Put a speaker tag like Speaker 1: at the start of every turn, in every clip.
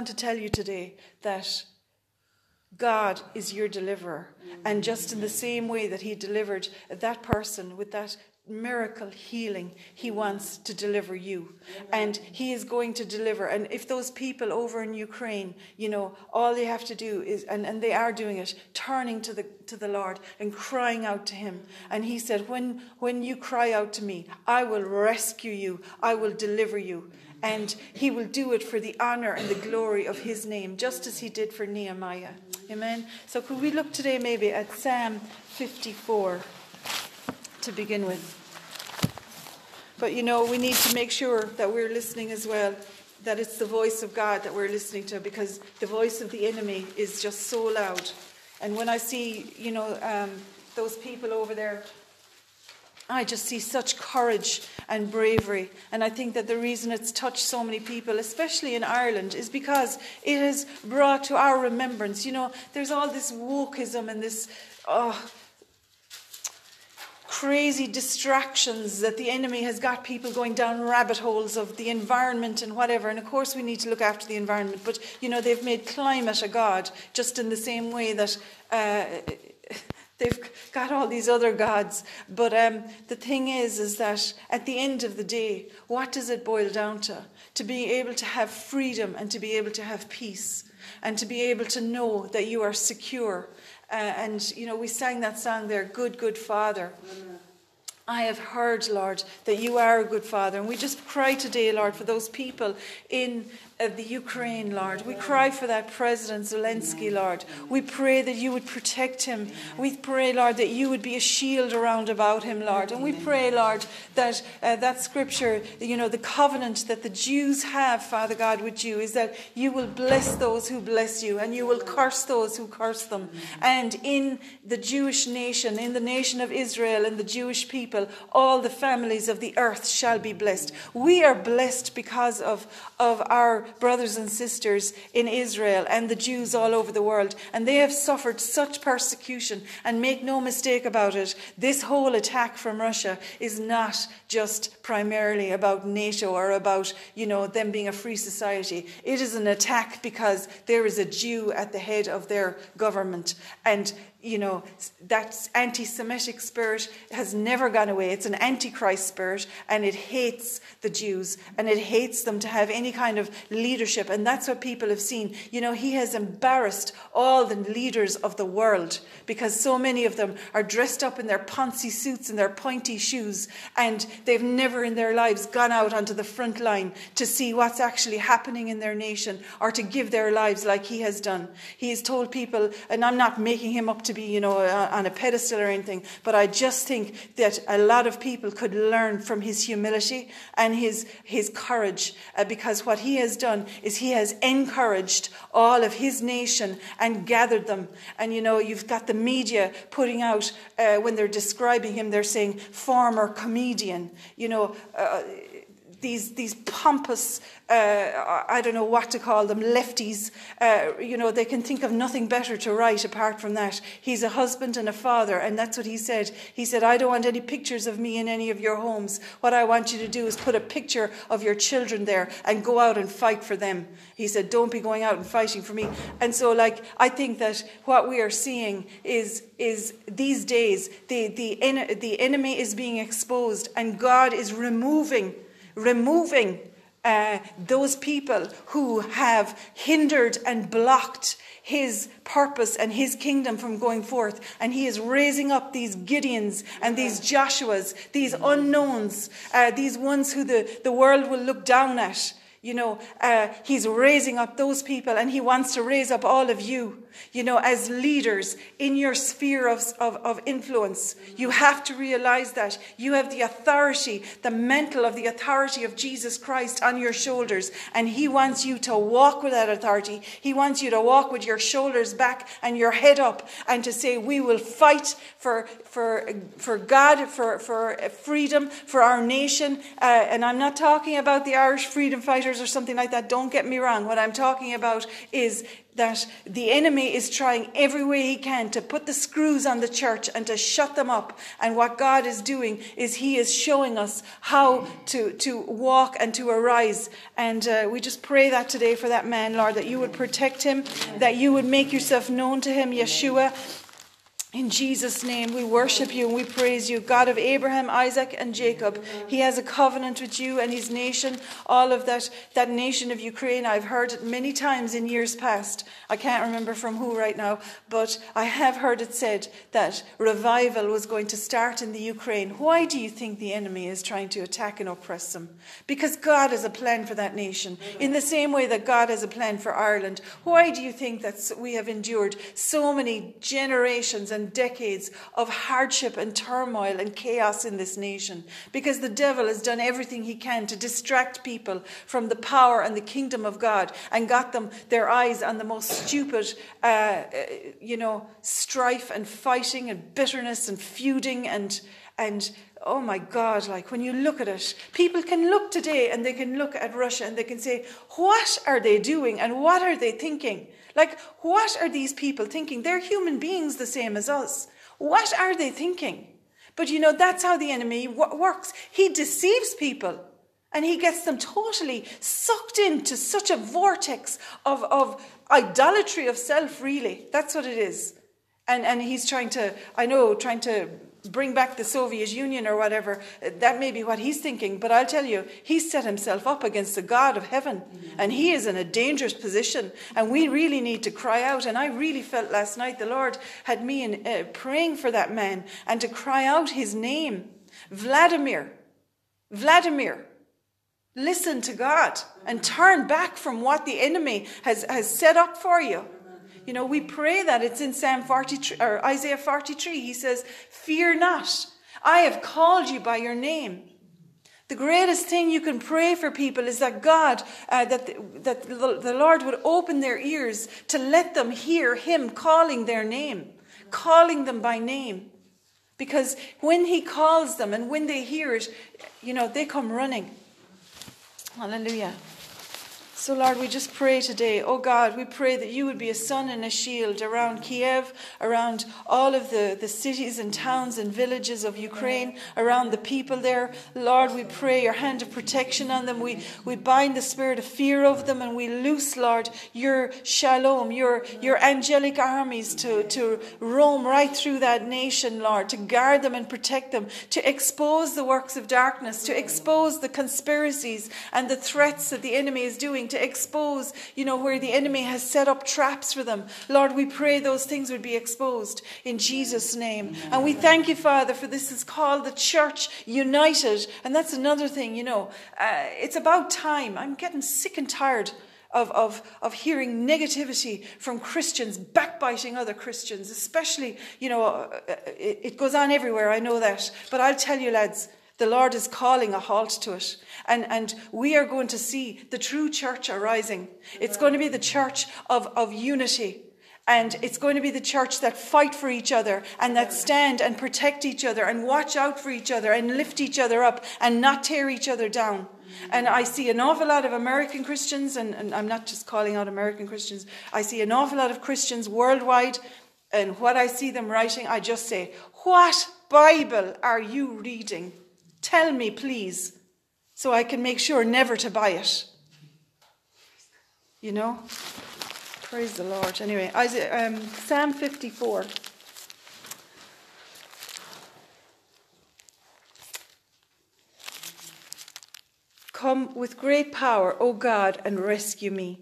Speaker 1: want to tell you today that God is your deliverer. And just in the same way that He delivered that person with that miracle healing, He wants to deliver you. And He is going to deliver. And if those people over in Ukraine, you know, all they have to do is, and, and they are doing it, turning to the, to the Lord and crying out to Him. And He said, when, when you cry out to me, I will rescue you, I will deliver you and he will do it for the honor and the glory of his name, just as he did for Nehemiah. Amen. So, could we look today maybe at Psalm 54 to begin with? But you know, we need to make sure that we're listening as well, that it's the voice of God that we're listening to, because the voice of the enemy is just so loud. And when I see, you know, um, those people over there I just see such courage and bravery. And I think that the reason it's touched so many people, especially in Ireland, is because it has brought to our remembrance. You know, there's all this wokeism and this, oh, crazy distractions that the enemy has got people going down rabbit holes of the environment and whatever. And of course, we need to look after the environment. But, you know, they've made climate a god, just in the same way that. Uh, They've got all these other gods. But um, the thing is, is that at the end of the day, what does it boil down to? To be able to have freedom and to be able to have peace and to be able to know that you are secure. Uh, and, you know, we sang that song there, Good, Good Father. I have heard, Lord, that you are a good father. And we just cry today, Lord, for those people in the Ukraine, Lord. We cry for that President Zelensky, Lord. We pray that you would protect him. We pray, Lord, that you would be a shield around about him, Lord. And we pray, Lord, that uh, that scripture, you know, the covenant that the Jews have, Father God, with you is that you will bless those who bless you and you will curse those who curse them. And in the Jewish nation, in the nation of Israel and the Jewish people, all the families of the earth shall be blessed. We are blessed because of, of our brothers and sisters in Israel and the Jews all over the world, and they have suffered such persecution. And make no mistake about it, this whole attack from Russia is not just primarily about NATO or about, you know, them being a free society. It is an attack because there is a Jew at the head of their government. And, you know, that anti Semitic spirit has never gone away. It's an antichrist spirit and it hates the Jews and it hates them to have any kind of leadership. And that's what people have seen. You know, he has embarrassed all the leaders of the world because so many of them are dressed up in their poncy suits and their pointy shoes and they've never in their lives gone out onto the front line to see what's actually happening in their nation or to give their lives like he has done. He has told people, and I'm not making him up to be, you know, uh, on a pedestal or anything, but I just think that a lot of people could learn from his humility and his, his courage uh, because what he has done is he has encouraged all of his nation and gathered them. And, you know, you've got the media putting out, uh, when they're describing him, they're saying, former comedian. You know, uh, these, these pompous, uh, I don't know what to call them, lefties. Uh, you know, they can think of nothing better to write apart from that. He's a husband and a father, and that's what he said. He said, I don't want any pictures of me in any of your homes. What I want you to do is put a picture of your children there and go out and fight for them. He said, Don't be going out and fighting for me. And so, like, I think that what we are seeing is, is these days the, the, en- the enemy is being exposed and God is removing removing uh, those people who have hindered and blocked his purpose and his kingdom from going forth. And he is raising up these Gideons and these Joshuas, these unknowns, uh, these ones who the, the world will look down at. You know, uh, he's raising up those people and he wants to raise up all of you you know, as leaders in your sphere of, of, of influence, you have to realize that you have the authority, the mantle of the authority of Jesus Christ on your shoulders. And He wants you to walk with that authority. He wants you to walk with your shoulders back and your head up and to say, We will fight for, for, for God, for, for freedom, for our nation. Uh, and I'm not talking about the Irish freedom fighters or something like that. Don't get me wrong. What I'm talking about is that the enemy is trying every way he can to put the screws on the church and to shut them up. And what God is doing is he is showing us how to, to walk and to arise. And uh, we just pray that today for that man, Lord, that you would protect him, that you would make yourself known to him, Yeshua in Jesus' name, we worship you and we praise you. God of Abraham, Isaac, and Jacob, He has a covenant with you and His nation, all of that, that nation of Ukraine. I've heard it many times in years past. I can't remember from who right now, but I have heard it said that revival was going to start in the Ukraine. Why do you think the enemy is trying to attack and oppress them? Because God has a plan for that nation, in the same way that God has a plan for Ireland. Why do you think that we have endured so many generations and and decades of hardship and turmoil and chaos in this nation because the devil has done everything he can to distract people from the power and the kingdom of God and got them their eyes on the most stupid, uh, uh, you know, strife and fighting and bitterness and feuding and and oh my God, like when you look at it, people can look today and they can look at Russia and they can say, what are they doing and what are they thinking? Like, what are these people thinking? They're human beings the same as us. What are they thinking? But you know, that's how the enemy w- works. He deceives people and he gets them totally sucked into such a vortex of, of idolatry of self, really. That's what it is. And, and he's trying to, I know, trying to bring back the Soviet Union or whatever. That may be what he's thinking, but I'll tell you, he's set himself up against the God of heaven, mm-hmm. and he is in a dangerous position. And we really need to cry out. And I really felt last night the Lord had me in, uh, praying for that man and to cry out his name Vladimir. Vladimir. Listen to God and turn back from what the enemy has, has set up for you. You know, we pray that it's in Psalm 43 or Isaiah 43. He says, Fear not, I have called you by your name. The greatest thing you can pray for people is that God, uh, that, the, that the Lord would open their ears to let them hear Him calling their name, calling them by name. Because when He calls them and when they hear it, you know, they come running. Hallelujah. So, Lord, we just pray today, oh God, we pray that you would be a sun and a shield around Kiev, around all of the, the cities and towns and villages of Ukraine, around the people there. Lord, we pray your hand of protection on them. We, we bind the spirit of fear over them and we loose, Lord, your shalom, your, your angelic armies to, to roam right through that nation, Lord, to guard them and protect them, to expose the works of darkness, to expose the conspiracies and the threats that the enemy is doing to expose, you know, where the enemy has set up traps for them. Lord, we pray those things would be exposed in Jesus' name. And we thank you, Father, for this is called the church united. And that's another thing, you know, uh, it's about time. I'm getting sick and tired of, of, of hearing negativity from Christians backbiting other Christians, especially, you know, uh, uh, it, it, goes on everywhere, I know that. But I'll tell you, lads, the Lord is calling a halt to it. And, and we are going to see the true church arising. It's going to be the church of, of unity. And it's going to be the church that fight for each other and that stand and protect each other and watch out for each other and lift each other up and not tear each other down. And I see an awful lot of American Christians, and, and, I'm not just calling out American Christians, I see an awful lot of Christians worldwide, and what I see them writing, I just say, What Bible are you reading? Tell me, please, so I can make sure never to buy it. You know? Praise the Lord. Anyway, Isaiah, um, Psalm 54. Come with great power, O God, and rescue me.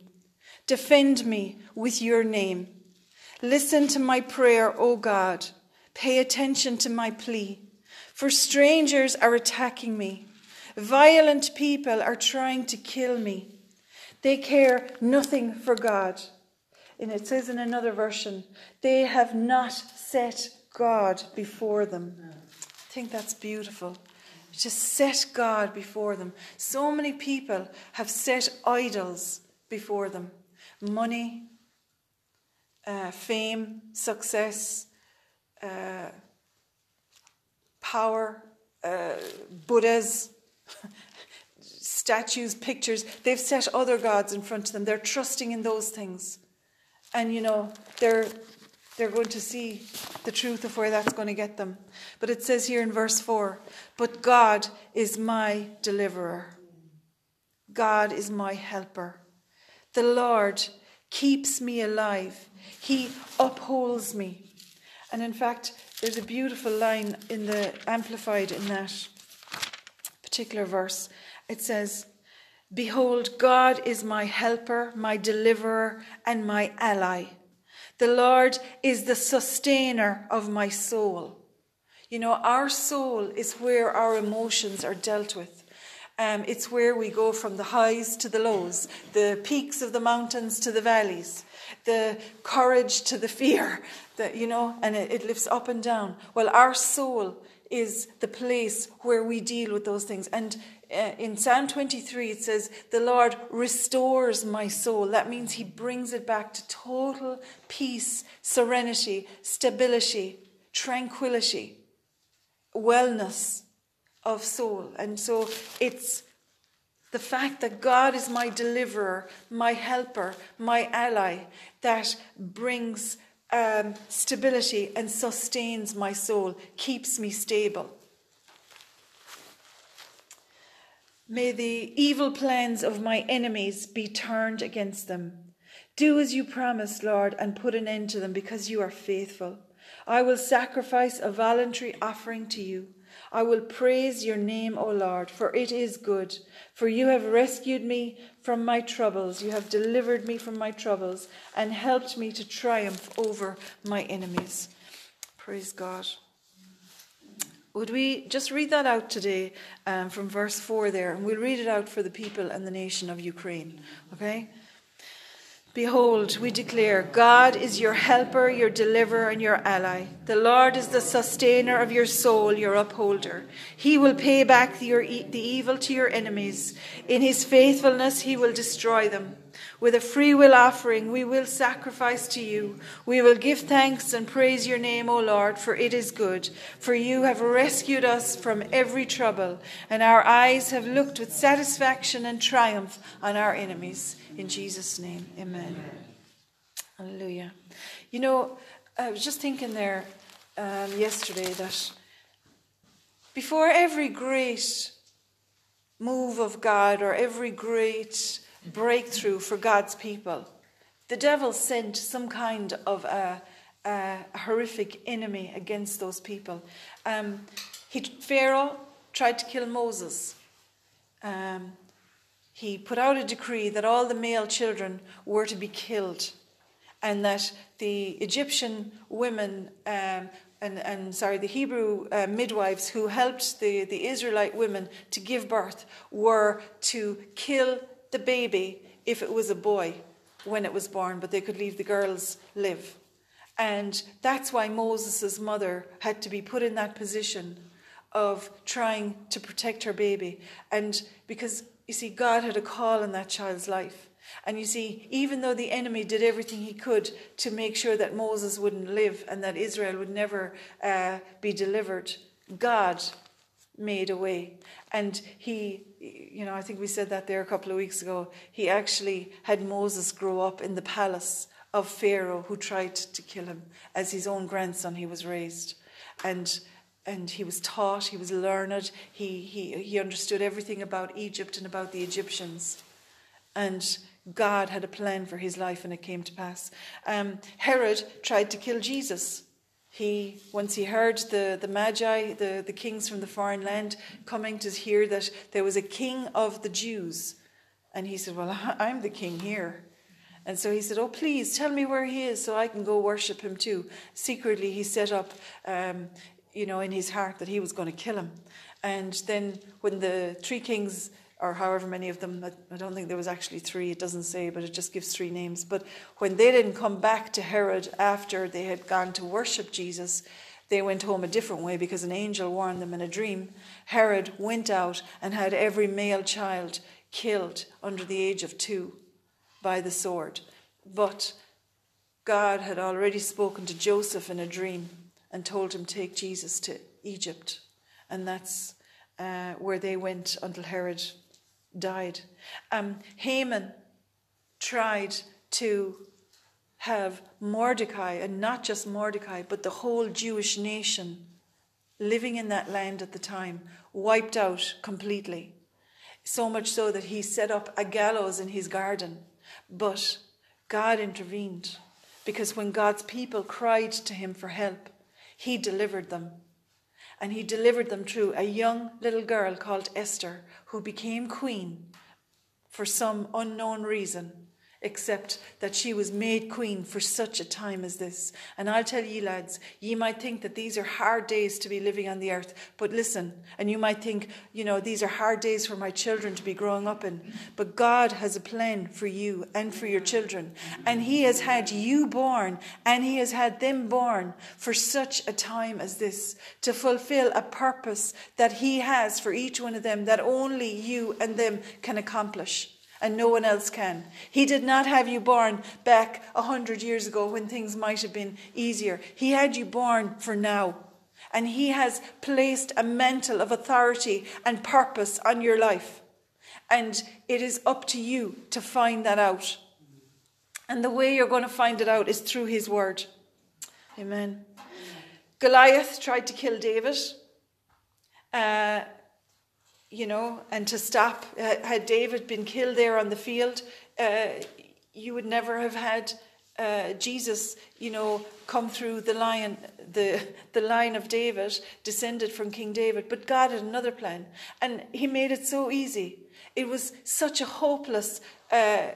Speaker 1: Defend me with your name. Listen to my prayer, O God. Pay attention to my plea. For strangers are attacking me, violent people are trying to kill me. They care nothing for God. And it says in another version, they have not set God before them. I think that's beautiful. To set God before them. So many people have set idols before them money, uh, fame, success, uh, power, uh, Buddhas, statues, pictures. They've set other gods in front of them. They're trusting in those things. And, you know, they're, they're going to see the truth of where that's going to get them. But it says here in verse 4 But God is my deliverer, God is my helper. The Lord keeps me alive, He upholds me. And in fact, there's a beautiful line in the Amplified in that particular verse. It says, Behold, God is my helper, my deliverer, and my ally. The Lord is the sustainer of my soul. You know, our soul is where our emotions are dealt with. Um, it's where we go from the highs to the lows, the peaks of the mountains to the valleys, the courage to the fear, that, you know, and it, it lifts up and down. Well, our soul is the place where we deal with those things. And uh, in Psalm 23, it says, The Lord restores my soul. That means He brings it back to total peace, serenity, stability, tranquility, wellness of soul. And so it's the fact that God is my deliverer, my helper, my ally, that brings um, stability and sustains my soul, keeps me stable. May the evil plans of my enemies be turned against them. Do as you promised, Lord, and put an end to them because you are faithful. I will sacrifice a voluntary offering to you. I will praise your name, O Lord, for it is good. For you have rescued me from my troubles. You have delivered me from my troubles and helped me to triumph over my enemies. Praise God. Would we just read that out today um, from verse 4 there? And we'll read it out for the people and the nation of Ukraine. Okay? Behold, we declare, God is your helper, your deliverer, and your ally. The Lord is the sustainer of your soul, your upholder. He will pay back the, your, the evil to your enemies. In his faithfulness, he will destroy them. With a free will offering, we will sacrifice to you. We will give thanks and praise your name, O Lord, for it is good. For you have rescued us from every trouble, and our eyes have looked with satisfaction and triumph on our enemies. In Jesus' name, amen. amen. Hallelujah. You know, I was just thinking there um, yesterday that before every great move of God or every great breakthrough for God's people. The devil sent some kind of a, a horrific enemy against those people. Um, he, Pharaoh tried to kill Moses. Um, he put out a decree that all the male children were to be killed and that the Egyptian women um, and, and sorry, the Hebrew uh, midwives who helped the, the Israelite women to give birth were to kill the baby if it was a boy when it was born, but they could leave the girls live. And that's why Moses' mother had to be put in that position of trying to protect her baby. And because, you see, God had a call in that child's life. And you see, even though the enemy did everything he could to make sure that Moses wouldn't live and that Israel would never uh, be delivered, God made a way. And he you know, I think we said that there a couple of weeks ago. He actually had Moses grow up in the palace of Pharaoh, who tried to kill him as his own grandson. He was raised, and and he was taught, he was learned, he he he understood everything about Egypt and about the Egyptians, and God had a plan for his life, and it came to pass. Um, Herod tried to kill Jesus he, once he heard the, the Magi, the, the kings from the foreign land, coming to hear that there was a king of the Jews. And he said, Well, I'm the king here. And so he said, Oh, please tell me where he is so I can go worship him too. Secretly, he set up, um, you know, in his heart that he was going to kill him. And then when the three kings or however many of them. I don't think there was actually three, it doesn't say, but it just gives three names. But when they didn't come back to Herod after they had gone to worship Jesus, they went home a different way because an angel warned them in a dream. Herod went out and had every male child killed under the age of two by the sword. But God had already spoken to Joseph in a dream and told him, Take Jesus to Egypt. And that's uh, where they went until Herod died. Um, Haman tried to have Mordecai, and not just Mordecai, but the whole Jewish nation living in that land at the time, wiped out completely. So much so that he set up a gallows in his garden. But God intervened because when God's people cried to him for help, he delivered them and he delivered them through a young little girl called Esther, who became queen for some unknown reason except that she was made queen for such a time as this. And I'll tell ye, lads, ye might think that these are hard days to be living on the earth, but listen, and you might think, you know, these are hard days for my children to be growing up in. But God has a plan for you and for your children. And He has had you born and He has had them born for such a time as this to fulfill a purpose that He has for each one of them that only you and them can accomplish and no one else can. He did not have you born back a hundred years ago when things might have been easier. He had you born for now. And He has placed a mantle of authority and purpose on your life. And it is up to you to find that out. And the way you're going to find it out is through His Word. Amen. Goliath tried to kill David. Uh, you know, and to stop. Uh, had David been killed there on the field, uh, you would never have had uh, Jesus, you know, come through the lion, the the line of David, descended from King David. But God had another plan, and He made it so easy. It was such a hopeless, uh,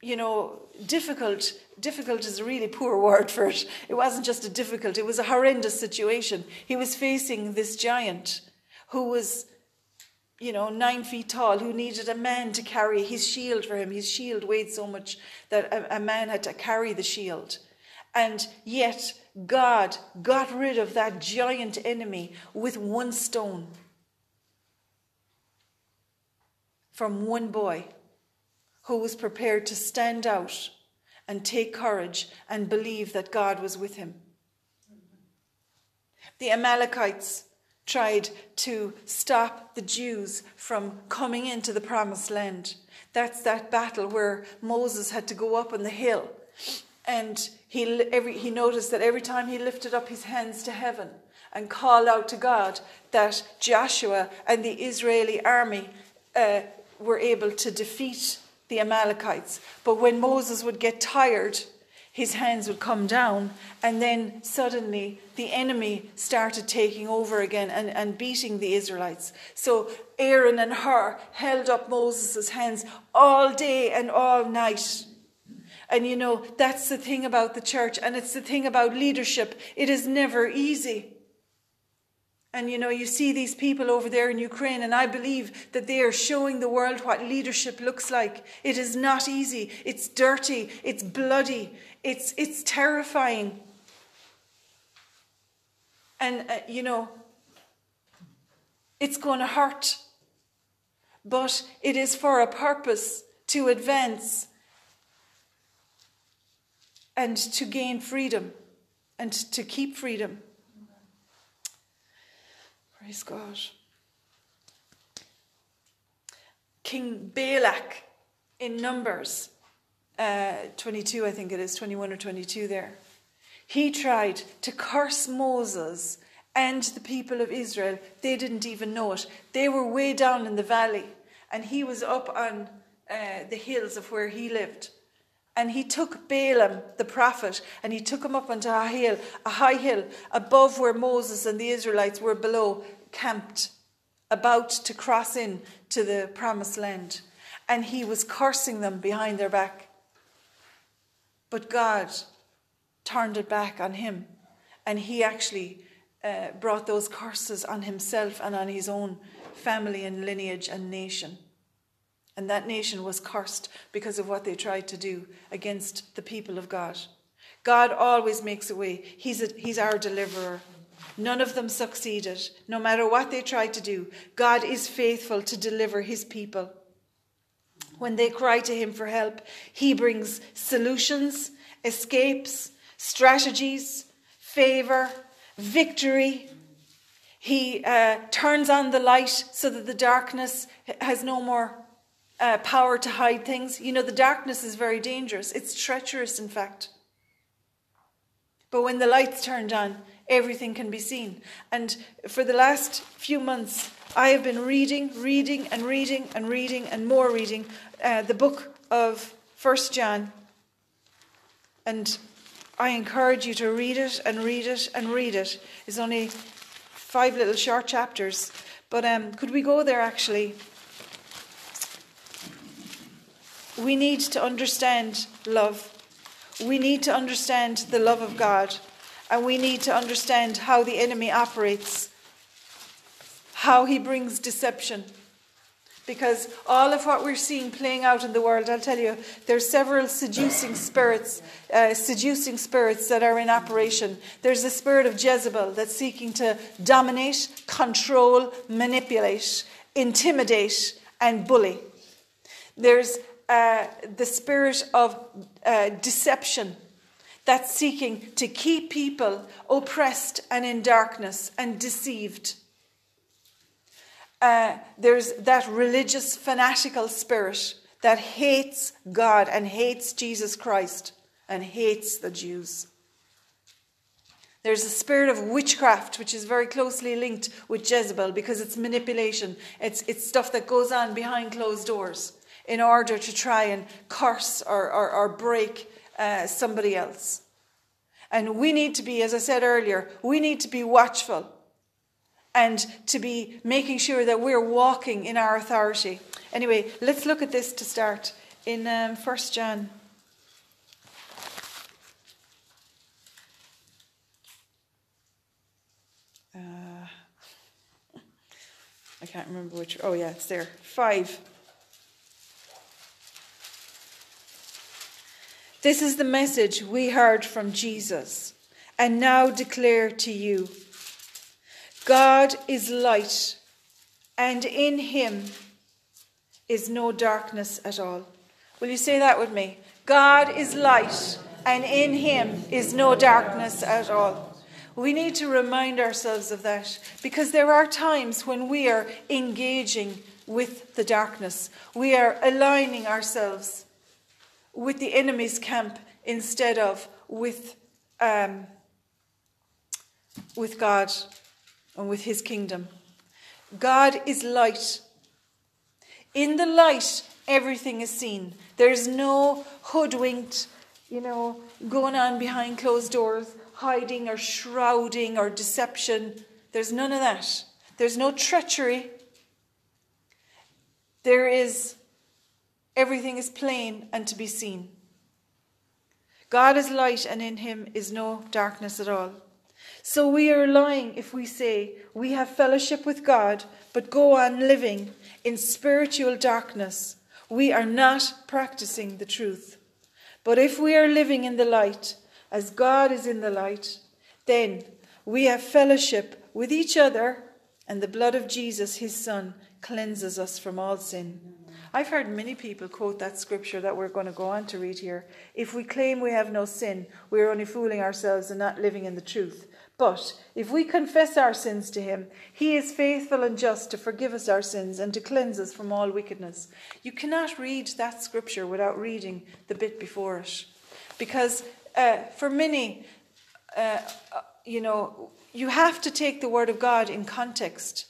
Speaker 1: you know, difficult. Difficult is a really poor word for it. It wasn't just a difficult; it was a horrendous situation. He was facing this giant who was, you know, nine feet tall, who needed a man to carry his shield for him. His shield weighed so much that a, a man had to carry the shield. And yet, God got rid of that giant enemy with one stone from one boy who was prepared to stand out and take courage and believe that God was with him. The Amalekites tried to stop the Jews from coming into the promised land. That's that battle where Moses had to go up on the hill. And he, every, he noticed that every time he lifted up his hands to heaven and called out to God, that Joshua and the Israeli army uh, were able to defeat the Amalekites. But when Moses would get tired, his hands would come down, and then suddenly the enemy started taking over again and, and beating the Israelites. So Aaron and Hur held up Moses' hands all day and all night. And you know, that's the thing about the church, and it's the thing about leadership. It is never easy. And you know, you see these people over there in Ukraine, and I believe that they are showing the world what leadership looks like. It is not easy, it's dirty, it's bloody, it's, it's terrifying. And, uh, you know, it's going to hurt, but it is for a purpose to advance and to gain freedom and to keep freedom. Praise God. King Balak in Numbers uh, 22, I think it is, 21 or 22 there. He tried to curse Moses and the people of Israel. They didn't even know it. They were way down in the valley, and he was up on uh, the hills of where he lived. And he took Balaam, the prophet, and he took him up onto a hill, a high hill, above where Moses and the Israelites were below, camped, about to cross in to the promised land. And he was cursing them behind their back. But God turned it back on him, and he actually uh, brought those curses on himself and on his own family and lineage and nation. And that nation was cursed because of what they tried to do against the people of God. God always makes a way, He's, a, he's our deliverer. None of them succeeded, no matter what they tried to do. God is faithful to deliver His people. When they cry to Him for help, He brings solutions, escapes, strategies, favor, victory. He uh, turns on the light so that the darkness has no more uh, power to hide things. You know, the darkness is very dangerous. It's treacherous, in fact. But when the light's turned on, everything can be seen. And for the last few months, I have been reading, reading, and reading, and reading, and more reading uh, the book of First John. And I encourage you to read it and read it and read it. It's only five little short chapters. But um, could we go there actually? We need to understand love. We need to understand the love of God. And we need to understand how the enemy operates, how he brings deception. Because all of what we're seeing playing out in the world, I'll tell you, there's several seducing spirits, uh, seducing spirits that are in operation. There's the spirit of Jezebel that's seeking to dominate, control, manipulate, intimidate, and bully. There's uh, the spirit of uh, deception that's seeking to keep people oppressed and in darkness and deceived. Uh, there's that religious fanatical spirit that hates God and hates Jesus Christ and hates the Jews. There's a spirit of witchcraft, which is very closely linked with Jezebel because it's manipulation. It's, it's stuff that goes on behind closed doors in order to try and curse or, or, or break uh, somebody else. And we need to be, as I said earlier, we need to be watchful and to be making sure that we're walking in our authority. Anyway, let's look at this to start in um, 1 John. Uh, I can't remember which. Oh, yeah, it's there. Five. This is the message we heard from Jesus and now declare to you God is light, and in him is no darkness at all. Will you say that with me? God is light, and in him is no darkness at all. We need to remind ourselves of that because there are times when we are engaging with the darkness. We are aligning ourselves with the enemy's camp instead of with, um, with God and with his kingdom. God is light. In the light, everything is seen. There's no hoodwinked, you know, going on behind closed doors, hiding or shrouding or deception. There's none of that. There's no treachery. There is Everything is plain and to be seen. God is light, and in him is no darkness at all. So we are lying if we say we have fellowship with God, but go on living in spiritual darkness. We are not practicing the truth. But if we are living in the light, as God is in the light, then we have fellowship with each other, and the blood of Jesus, his Son, cleanses us from all sin. I've heard many people quote that scripture that we're going to go on to read here. If we claim we have no sin, we are only fooling ourselves and not living in the truth. But if we confess our sins to Him, He is faithful and just to forgive us our sins and to cleanse us from all wickedness. You cannot read that scripture without reading the bit before it. Because uh, for many, uh, uh you know, you have to take the Word of God in context.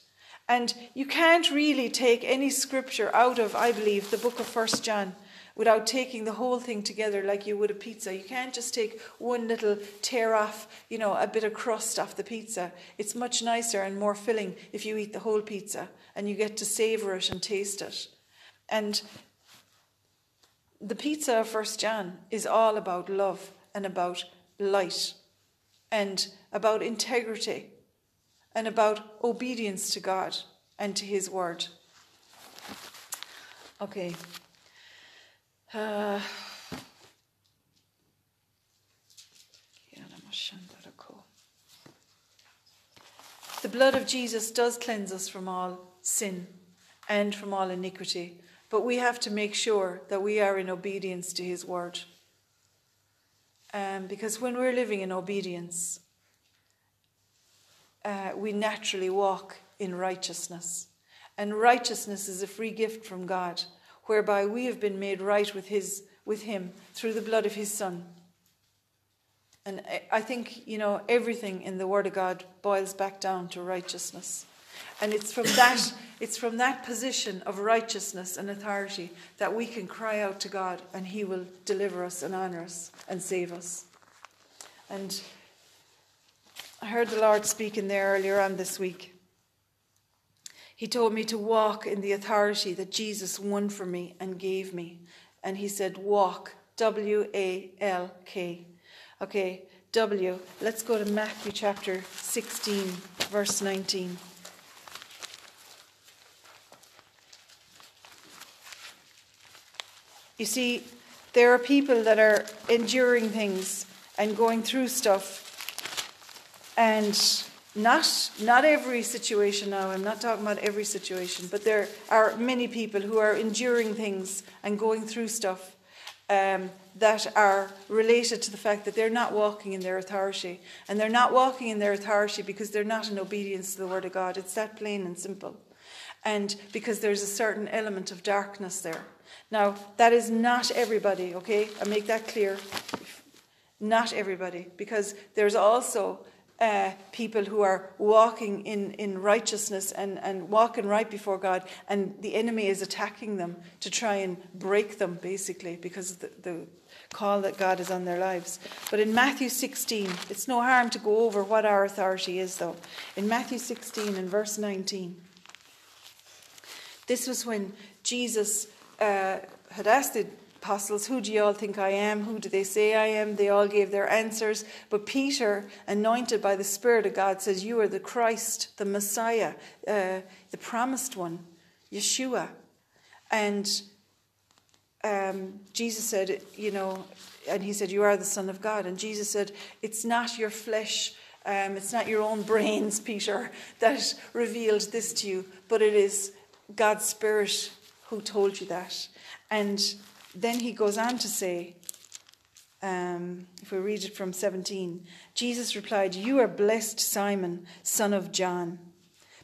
Speaker 1: And you can't really take any scripture out of, I believe, the book of First John without taking the whole thing together like you would a pizza. You can't just take one little tear off, you know, a bit of crust off the pizza. It's much nicer and more filling if you eat the whole pizza and you get to savor it and taste it. And the pizza of First John is all about love and about light and about integrity and about obedience to God and to His Word. Okay. Uh, the blood of Jesus does cleanse us from all sin and from all iniquity, but we have to make sure that we are in obedience to His Word. Um, because when we're living in obedience, uh, we naturally walk in righteousness. And righteousness is a free gift from God, whereby we have been made right with, his, with Him through the blood of His Son. And I think, you know, everything in the Word of God boils back down to righteousness. And it's from that, it's from that position of righteousness and authority that we can cry out to God and He will deliver us and honor us and save us. And I heard the Lord speaking there earlier on this week. He told me to walk in the authority that Jesus won for me and gave me. And he said, Walk, W A L K. Okay, W. Let's go to Matthew chapter 16, verse 19. You see, there are people that are enduring things and going through stuff and not, not every situation now, I'm not talking about every situation, but there are many people who are enduring things and going through stuff um, that are related to the fact that they're not walking in their authority. And they're not walking in their authority because they're not in obedience to the Word of God. It's that plain and simple. And because there's a certain element of darkness there. Now, that is not everybody, okay? I make that clear. Not everybody, because there's also uh, people who are walking in, in righteousness and, and walking right before God, and the enemy is attacking them to try and break them, basically, because the, the call that God is on their lives. But in Matthew 16, it's no harm to go over what our authority is, though. In Matthew 16 and verse 19, this was when Jesus uh, had asked the apostles, Who do you all think I am? Who do they say I am? They all gave their answers. But Peter, anointed by the Spirit of God, says, You are the Christ, the Messiah, uh, the promised one, Yeshua. And um, Jesus said, You know, and he said, You are the Son of God. And Jesus said, It's not your flesh. Um, it's not your own brains, Peter, that revealed this to you, but it is God's Spirit who told you that. And then he goes on to say, um, if we read it from 17, Jesus replied, You are blessed, Simon, son of John,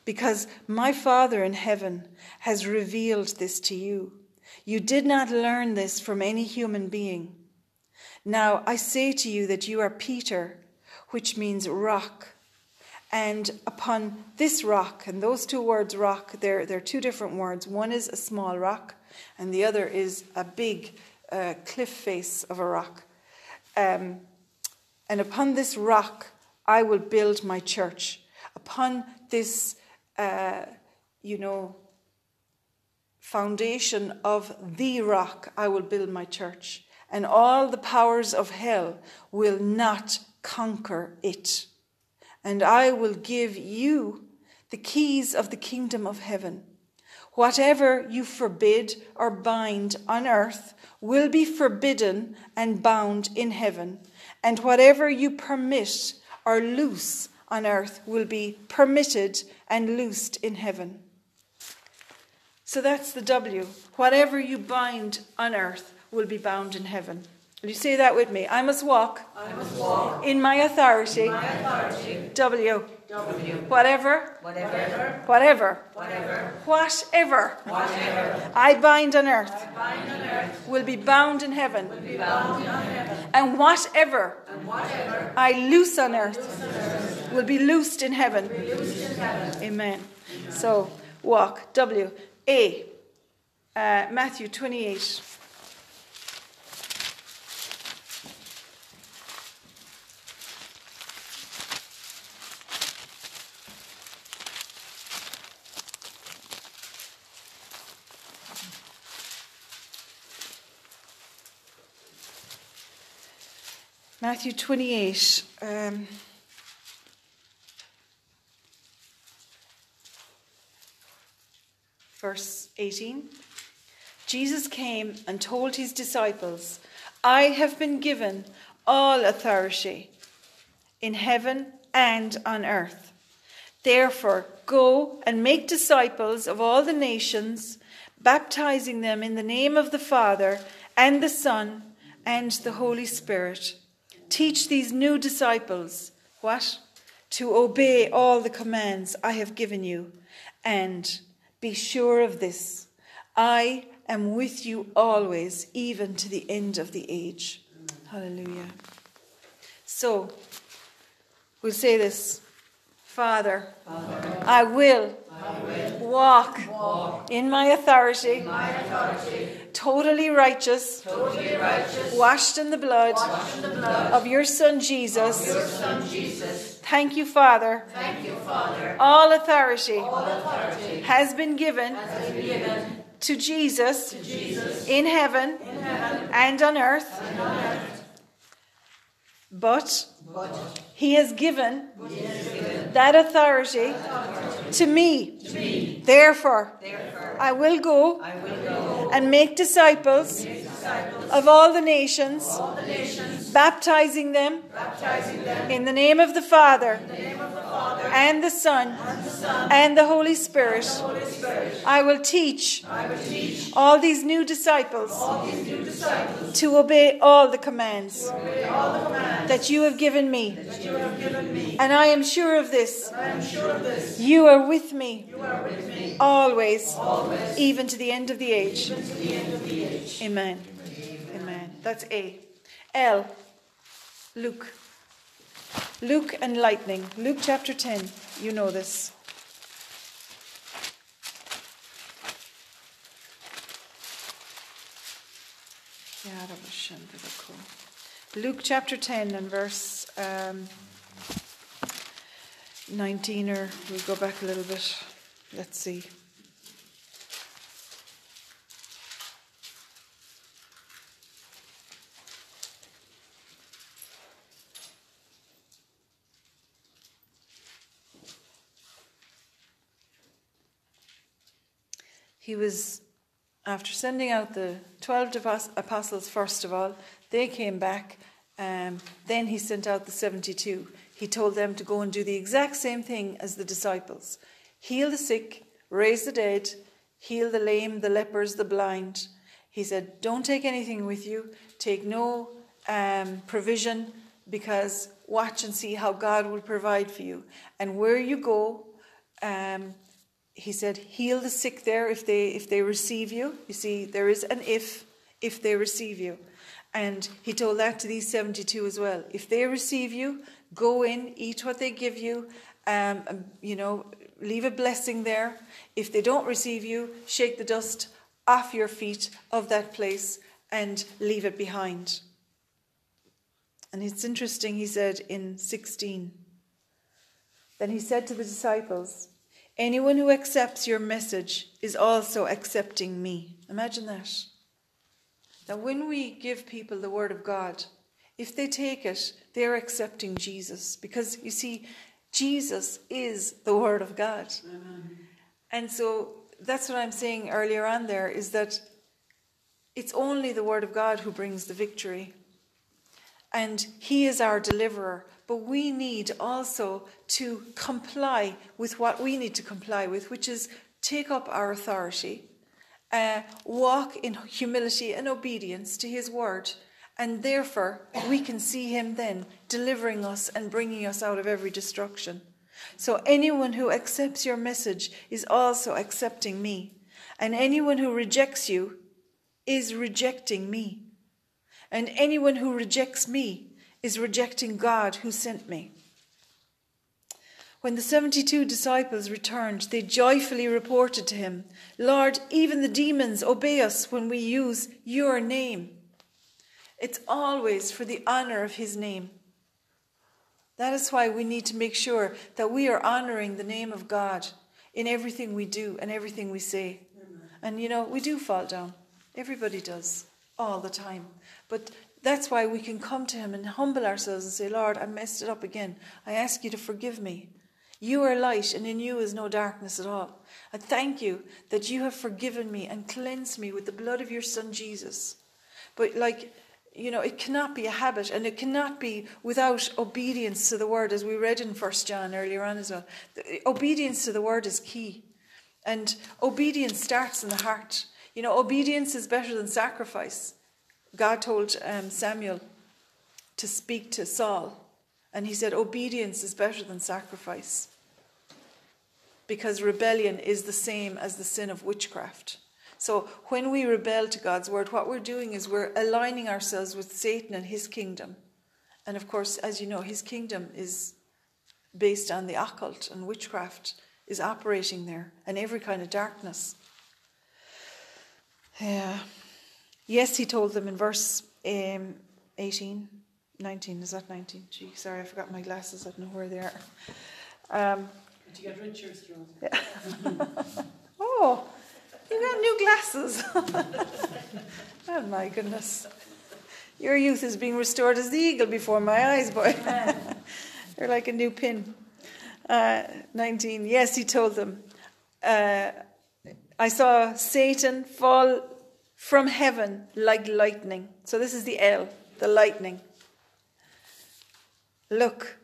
Speaker 1: because my Father in heaven has revealed this to you. You did not learn this from any human being. Now I say to you that you are Peter, which means rock. And upon this rock, and those two words rock, they're, they're two different words. One is a small rock, and the other is a big uh, cliff face of a rock. Um, and upon this rock I will build my church. Upon this, uh, you know, foundation of the rock I will build my church. And all the powers of hell will not conquer it. And I will give you the keys of the kingdom of heaven. Whatever you forbid or bind on earth will be forbidden and bound in heaven, and whatever you permit or loose on earth will be permitted and loosed in heaven. So that's the W. Whatever you bind on earth will be bound in heaven. Will you say that with me? I must walk,
Speaker 2: I must walk
Speaker 1: in, my authority. In my authority.
Speaker 2: W.
Speaker 1: W. Whatever. Whatever.
Speaker 2: Whatever.
Speaker 1: Whatever. Whatever.
Speaker 2: Whatever. I
Speaker 1: bind
Speaker 2: on earth.
Speaker 1: I bind on earth.
Speaker 2: Will be bound in heaven. And whatever.
Speaker 1: I loose on earth. Will be loosed in heaven.
Speaker 2: Amen.
Speaker 1: Amen. So walk. W. A. Uh, Matthew 28. Matthew 28. Um, verse 18. Jesus came and told his disciples, I have been given all authority in heaven and on earth. Therefore, go and make disciples of all the nations, baptizing them in the name of the Father and the Son and the Holy Spirit Teach these new disciples what? To obey all the commands I have given you. And be sure of this I am with you always, even to the end of the age. Hallelujah. So, we'll say this
Speaker 2: Father,
Speaker 1: Father I,
Speaker 2: will
Speaker 1: I will
Speaker 2: walk,
Speaker 1: walk in,
Speaker 2: my authority, in my
Speaker 1: authority, totally righteous,
Speaker 2: totally righteous
Speaker 1: washed,
Speaker 2: in the blood, in the
Speaker 1: blood of, your
Speaker 2: son, Jesus, of your son
Speaker 1: Jesus. Thank you, Father.
Speaker 2: Thank you, Father.
Speaker 1: All authority,
Speaker 2: All authority
Speaker 1: has,
Speaker 2: been given,
Speaker 1: has been given
Speaker 2: to Jesus,
Speaker 1: to Jesus
Speaker 2: in, heaven, in
Speaker 1: heaven and on earth.
Speaker 2: And on earth
Speaker 1: but,
Speaker 2: but
Speaker 1: he, has given,
Speaker 2: he has given
Speaker 1: that authority,
Speaker 2: authority to,
Speaker 1: me. to me.
Speaker 2: Therefore, Therefore
Speaker 1: I, will
Speaker 2: go, I will go
Speaker 1: and make disciples,
Speaker 2: make disciples
Speaker 1: of all the nations,
Speaker 2: all the nations
Speaker 1: baptizing them, baptizing them
Speaker 2: in the name of the Father,
Speaker 1: the of the Father
Speaker 2: and, the Son, and the
Speaker 1: Son, and the Holy Spirit.
Speaker 2: Holy Spirit. I,
Speaker 1: will teach I will teach
Speaker 2: all these new disciples, these new
Speaker 1: disciples to obey all the commands, all
Speaker 2: commands that, you that you have given me.
Speaker 1: And I am sure of this.
Speaker 2: Sure of this.
Speaker 1: You, are you are with
Speaker 2: me
Speaker 1: always,
Speaker 2: always even, to
Speaker 1: even to the end of the age.
Speaker 2: Amen. Amen.
Speaker 1: Amen. That's A. L. Luke. Luke and lightning. Luke chapter 10. You know this. Luke chapter 10 and verse um, 19, or we'll go back a little bit. Let's see. he was, after sending out the 12 apostles first of all, they came back. Um, then he sent out the 72. He told them to go and do the exact same thing as the disciples heal the sick, raise the dead, heal the lame, the lepers, the blind. He said, Don't take anything with you, take no um, provision, because watch and see how God will provide for you. And where you go, um, he said, heal the sick there if they if they receive you. You see, there is an if if they receive you. And he told that to these 72 as well. If they receive you, go in, eat what they give you, um, um, you know, leave a blessing there. If they don't receive you, shake the dust off your feet of that place and leave it behind. And it's interesting, he said in 16. Then he said to the disciples, Anyone who accepts your message is also accepting me. Imagine that. That when we give people the word of God, if they take it, they're accepting Jesus. Because you see, Jesus is the word of God. And so that's what I'm saying earlier on there is that it's only the word of God who brings the victory. And he is our deliverer but we need also to comply with what we need to comply with, which is take up our authority, uh, walk in humility and obedience to His word. And therefore, we can see him then delivering us and bringing us out of every destruction. So, anyone who accepts your message is also accepting me. And anyone who rejects you is rejecting me. And anyone who rejects me is rejecting God who sent me. When the 72 disciples returned, they joyfully reported to him, Lord, even the demons obey us when we use your name. It's always for the honor of his name. That is why we need to make sure that we are honoring the name of God in everything we do and everything we say. Amen. And you know, we do fall down. Everybody does all the time. But that's why we can come to Him and humble ourselves and say, Lord, I messed it up again. I ask you to forgive me. You are light, and in you is no darkness at all. I thank you that you have forgiven me and cleansed me with the blood of your Son Jesus. But, like, you know, it cannot be a habit and it cannot be without obedience to the word, as we read in First John earlier on as well. Obedience to the word is key. And obedience starts in the heart. You know, obedience is better than sacrifice. God told um, Samuel to speak to Saul, and he said, Obedience is better than sacrifice because rebellion is the same as the sin of witchcraft. So when we rebel to God's word, what we're doing is we're aligning ourselves with Satan and his kingdom. And of course, as you know, his kingdom is based on the occult, and witchcraft is operating there, and every kind of darkness. Yeah. Yes, he told them in verse um, 18, 19. Is that 19? Gee, sorry, I forgot my glasses. I don't know where they are. Um, Did you get Richard's shirts, yeah. Oh, you got new glasses. oh, my goodness. Your youth is being restored as the eagle before my eyes, boy. They're like a new pin. Uh, 19. Yes, he told them. Uh, I saw Satan fall from heaven like lightning. So this is the L, the lightning. Look,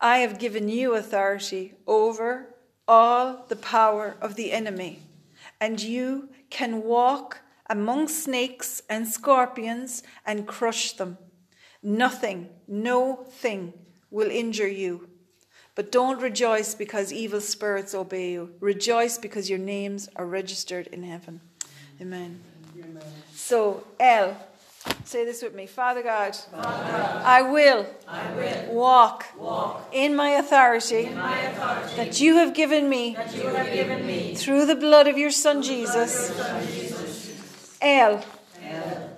Speaker 1: I have given you authority over all the power of the enemy, and you can walk among snakes and scorpions and crush them. Nothing, no thing will injure you. But don't rejoice because evil spirits obey you. Rejoice because your names are registered in heaven. Amen. Amen. So, L. Say this with me. Father God, Father God I, will I will, walk, walk in, my authority, in my authority that, you have given me, have given me through the blood of your Son, Jesus. Your son Jesus. L, L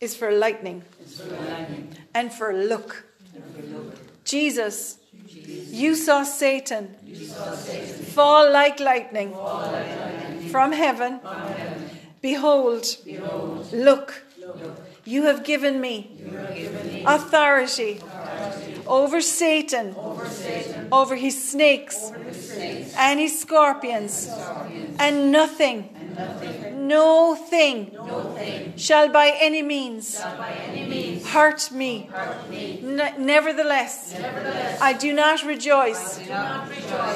Speaker 1: is for lightning, for lightning. And, for look. and for look. Jesus, Jesus. You, saw Satan you saw Satan fall like lightning, fall like lightning. From, heaven, from heaven Behold, Behold look, look, you have given me, have given me authority, authority over, Satan, over Satan, over his snakes, over his snakes and his scorpions, scorpions, and nothing, and nothing no thing, no thing shall, by means, by any means, hurt me. Hurt me. nevertheless, nevertheless I, do I do not rejoice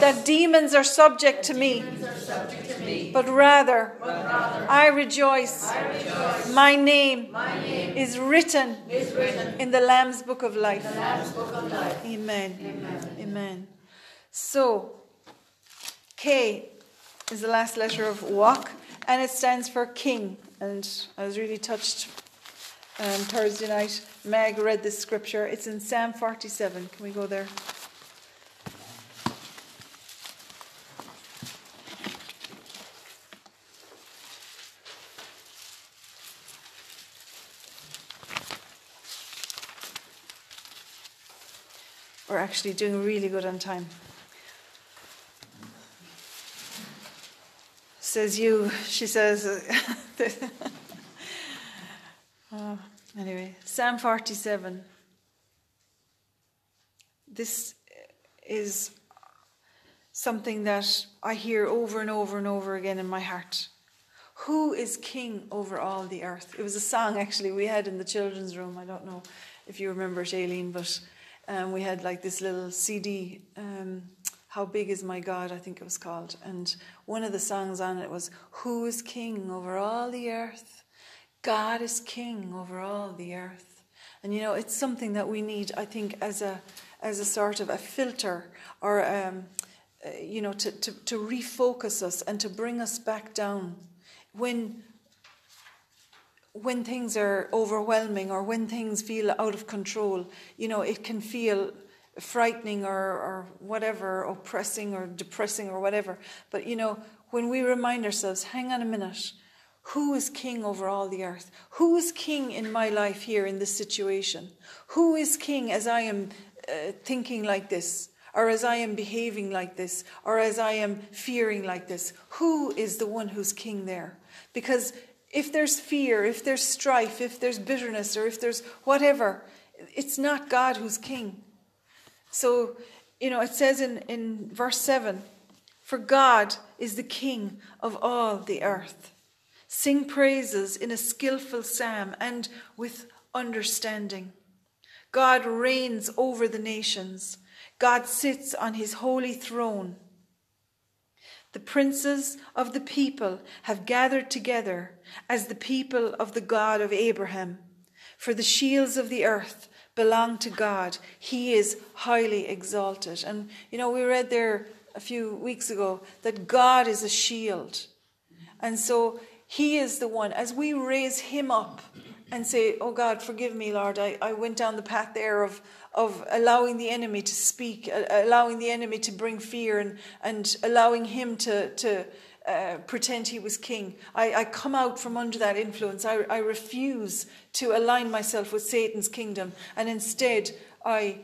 Speaker 1: that demons are subject, to me, subject to me, but rather, but rather I, rejoice, I rejoice my name, my name is, written is written in the Lamb's Book of Life. Book of life. Amen. Amen. Amen. So, K is the last letter of walk and it stands for king. And I was really touched um, Thursday night. Meg read this scripture. It's in Psalm 47. Can we go there? We're actually doing really good on time. says you, she says. oh, anyway, Psalm 47. This is something that I hear over and over and over again in my heart. Who is king over all the earth? It was a song actually we had in the children's room. I don't know if you remember it, Aileen, but um, we had like this little CD. Um, how Big Is My God, I think it was called. And one of the songs on it was, Who is King over all the earth? God is King over all the earth. And you know, it's something that we need, I think, as a as a sort of a filter or um, uh, you know, to, to, to refocus us and to bring us back down. When when things are overwhelming or when things feel out of control, you know, it can feel frightening or, or whatever, oppressing or depressing or whatever. But you know, when we remind ourselves, hang on a minute, who is king over all the earth? Who is king in my life here in this situation? Who is king as I am uh, thinking like this? Or as I am behaving like this, or as I am fearing like this, who is the one who's king there? Because if there's fear, if there's strife, if there's bitterness, or if there's whatever, it's not God who's king. So, you know, it says in, in verse 7 For God is the King of all the earth. Sing praises in a skillful psalm and with understanding. God reigns over the nations. God sits on his holy throne. The princes of the people have gathered together as the people of the God of Abraham. For the shields of the earth belong to God. He is highly exalted. And, you know, we read there a few weeks ago that God is a shield. And so he is the one, as we raise him up and say, Oh God, forgive me, Lord, I, I went down the path there of, of allowing the enemy to speak, allowing the enemy to bring fear, and, and allowing him to, to uh, pretend he was king. I, I, come out from under that influence. I, I refuse to align myself with Satan's kingdom. And instead, I,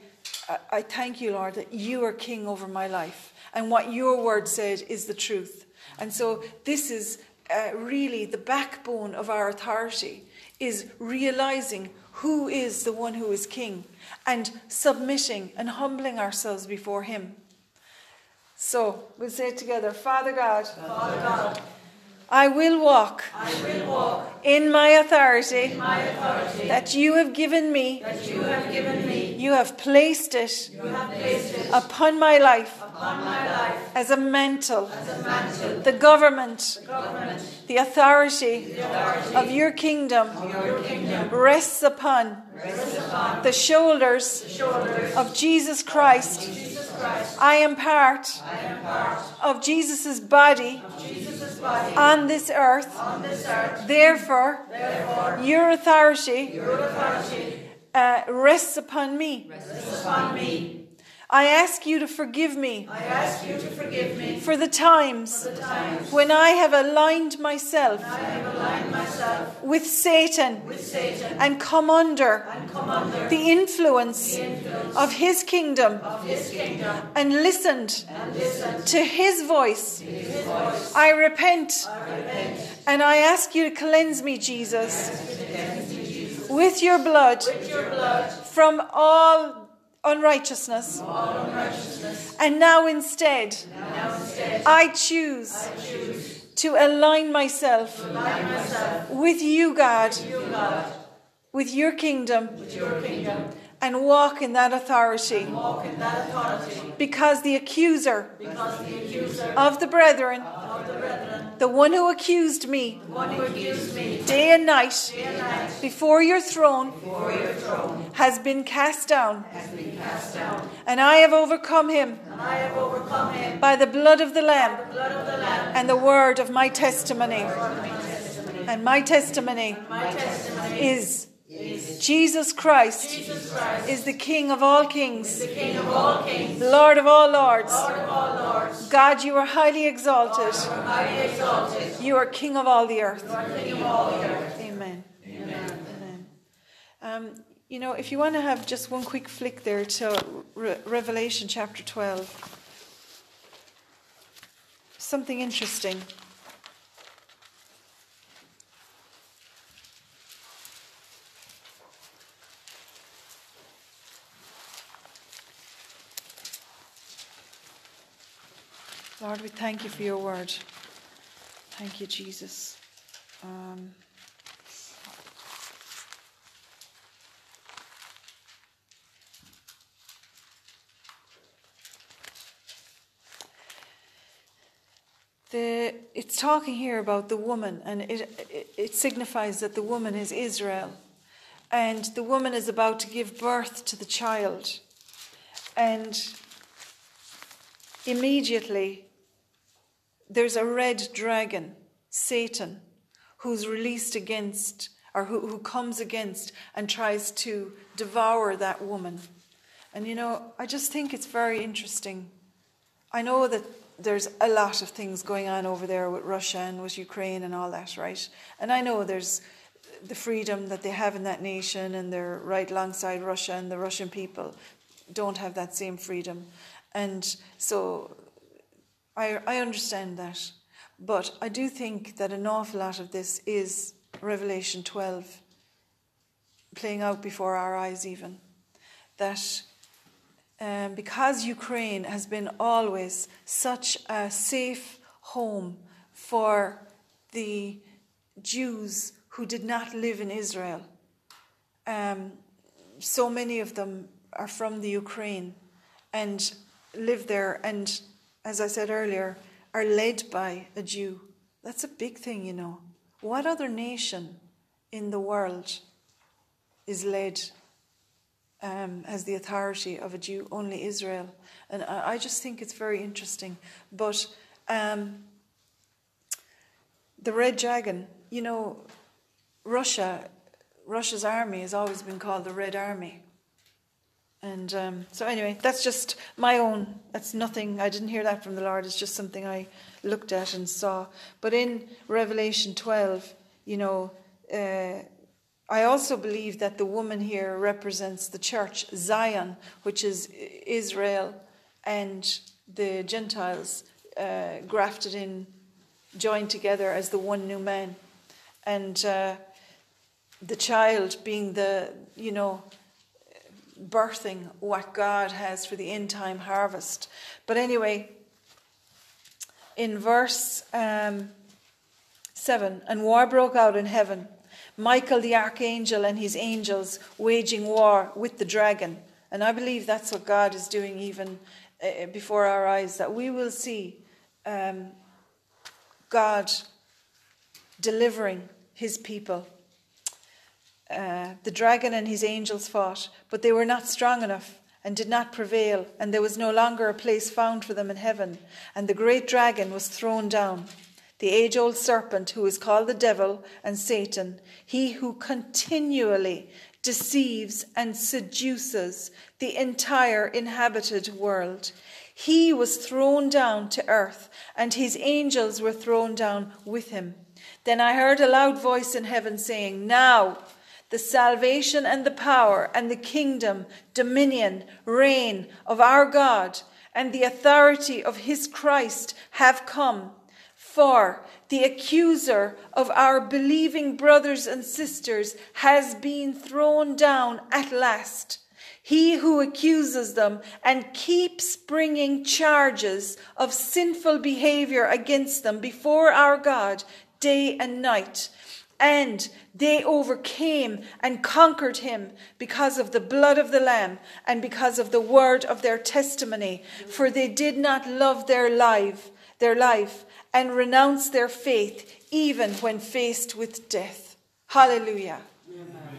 Speaker 1: I thank you, Lord, that you are king over my life. And what your word said is the truth. And so this is uh, really the backbone of our authority is realizing who is the one who is king and submitting and humbling ourselves before him. So we'll say it together Father God. Father God. I will walk, I will walk in, my authority, in my authority that you have given me. You have, given me. You, have have placed it, upon, my life, upon my life as a mantle. As a mantle. The, government, the, government, the authority, the authority of, your kingdom, of your kingdom, rests upon, rests upon the, shoulders the shoulders of Jesus Christ. Jesus I am part, of Jesus' body, on this earth. On this earth. Therefore, Therefore, your authority, your authority uh, rests upon me. Rests upon me. I ask you to forgive me. I ask you to forgive me for the times, for the times when I have aligned myself, have aligned myself with, Satan, with Satan, and come under, and come under the, influence the influence, of, his kingdom, of his kingdom and, listened and listened, to, his voice. his voice. I, repent, I repent, and I ask you to cleanse me, Jesus. With your blood, with your blood from all unrighteousness. unrighteousness. And now instead, now instead I, choose I choose to align myself, align myself with, you, God, with you, God, with your kingdom. With your kingdom and walk in that authority. In that authority. Because, the accuser because the accuser of the brethren, of the, brethren the, one who accused me, who accused me day, and night, day and night, before, your throne, before your throne has, been cast down, has been cast down. And I have overcome him, have overcome him by the blood of the Lamb, the of Lamb and the word of my testimony. And my testimony, and my testimony is Jesus Christ, is, the King of all kings, Lord, of all lords. God, you are highly exalted. You are King of all the earth. Amen. Amen. Amen. Amen. Um, you know, if you want to have just one quick flick there to Re- Revelation chapter 12, something interesting. Lord, we thank you for your word. Thank you, Jesus. Um, The, it's talking here about the woman, and it, it, it, signifies that the woman is Israel. And the woman is about to give birth to the child. And immediately, there's a red dragon, Satan, who's released against or who, who comes against and tries to devour that woman. And you know, I just think it's very interesting. I know that there's a lot of things going on over there with Russia and with Ukraine and all that, right? And I know there's the freedom that they have in that nation and they're right alongside Russia and the Russian people don't have that same freedom. And so I, I understand that. But I do think that an awful lot of this is Revelation 12 playing out before our eyes, even. That um, because Ukraine has been always such a safe home for the Jews who did not live in Israel, um, so many of them are from the Ukraine and live there and as I said earlier, are led by a Jew. That's a big thing, you know. What other nation in the world is led um, as the authority of a Jew? Only Israel. And I, I just think it's very interesting. But um, the Red Dragon, you know, Russia, Russia's army has always been called the Red Army. And um, so, anyway, that's just my own. That's nothing. I didn't hear that from the Lord. It's just something I looked at and saw. But in Revelation 12, you know, uh, I also believe that the woman here represents the church, Zion, which is Israel and the Gentiles uh, grafted in, joined together as the one new man. And uh, the child being the, you know, birthing what God has for the end time harvest. But anyway, in verse um, 7 And war broke out in heaven, Michael the archangel and his angels waging war with the dragon. And I believe that's what God is doing even uh, uh before our eyes, that we will see um, God delivering his people uh, the dragon and his angels fought, but they were not strong enough and did not prevail, and there was no longer a place found for them in heaven. And the great dragon was thrown down, the age old serpent who is called the devil and Satan, he who continually deceives and seduces the entire inhabited world. He was thrown down to earth, and his angels were thrown down with him. Then I heard a loud voice in heaven saying, Now! the salvation and the power and the kingdom, dominion, reign of our God and the authority of his Christ have come. For the accuser of our believing brothers and sisters has been thrown down at last. He who accuses them and keeps bringing charges of sinful behavior against them before our God day and night and they overcame and conquered him because of the blood of the Lamb and because of the word of their testimony, for they did not love their life, their life, and renounce their faith even when faced with death. Hallelujah.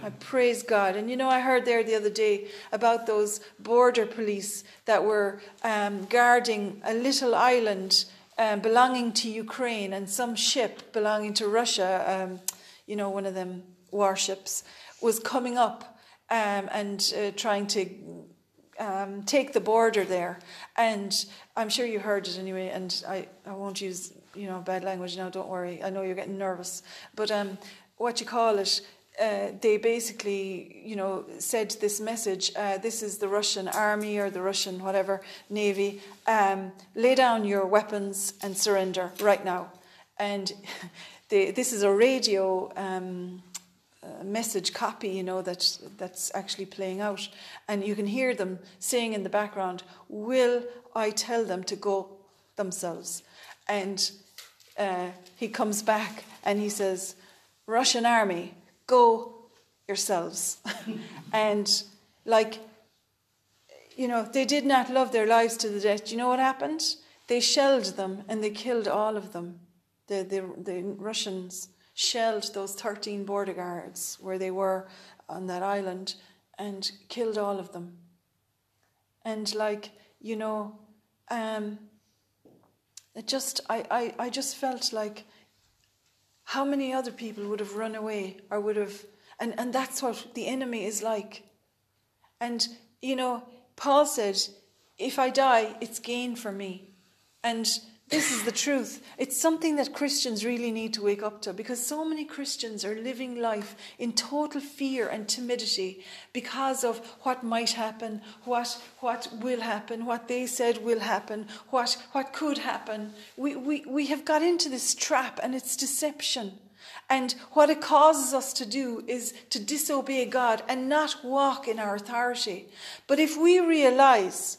Speaker 1: I praise God. And you know, I heard there the other day about those border police that were um, guarding a little island um, belonging to Ukraine and some ship belonging to Russia. Um, you know, one of them warships, was coming up um, and uh, trying to um, take the border there. And I'm sure you heard it anyway, and I, I won't use, you know, bad language now, don't worry. I know you're getting nervous. But um, what you call it, uh, they basically, you know, said this message: uh, "This is the Russian army or the Russian whatever navy. Um, lay down your weapons and surrender right now." And they, this is a radio um, uh, message copy, you know, that, that's actually playing out. And you can hear them saying in the background, Will I tell them to go themselves? And uh, he comes back and he says, Russian army, go yourselves. and like, you know, they did not love their lives to the death. Do you know what happened? They shelled them and they killed all of them the, the, the Russians shelled those 13 border guards where they were on that island and killed all of them. And like, you know, um, it just I, I, I just felt like how many other people would have run away or would have and, and that's what the enemy is like. And you know, Paul said, If I die, it's gain for me. And this is the truth. It's something that Christians really need to wake up to because so many Christians are living life in total fear and timidity because of what might happen, what what will happen, what they said will happen, what what could happen. We we, we have got into this trap and it's deception. And what it causes us to do is to disobey God and not walk in our authority. But if we realize,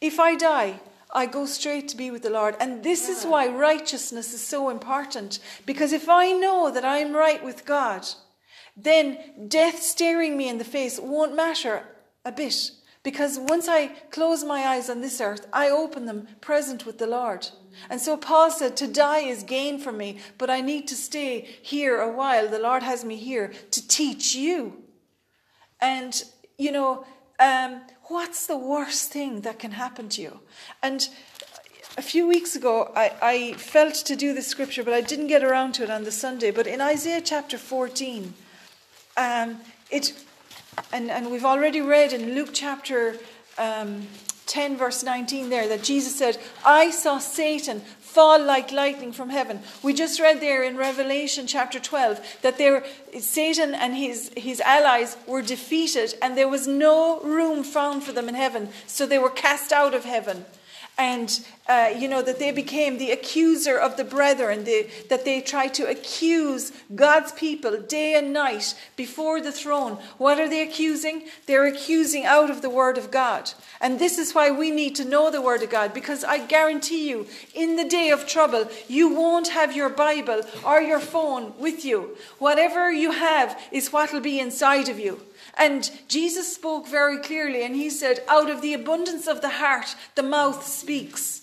Speaker 1: if I die, I go straight to be with the Lord. And this yeah. is why righteousness is so important. Because if I know that I'm right with God, then death staring me in the face won't matter a bit. Because once I close my eyes on this earth, I open them present with the Lord. And so Paul said, To die is gain for me, but I need to stay here a while. The Lord has me here to teach you. And, you know, um, what's the worst thing that can happen to you? And a few weeks ago, I, I felt to do this scripture, but I didn't get around to it on the Sunday. But in Isaiah chapter 14, um, it, and, and we've already read in Luke chapter um, 10, verse 19 there, that Jesus said, I saw Satan fall like lightning from heaven. We just read there in Revelation chapter 12 that there, Satan and his, his allies were defeated and there was no room found for them in heaven, so they were cast out of heaven and uh, you know that they became the accuser of the brethren that they tried to accuse god's people day and night before the throne what are they accusing they're accusing out of the word of god and this is why we need to know the word of god because i guarantee you in the day of trouble you won't have your bible or your phone with you whatever you have is what will be inside of you and Jesus spoke very clearly, and he said, Out of the abundance of the heart, the mouth speaks.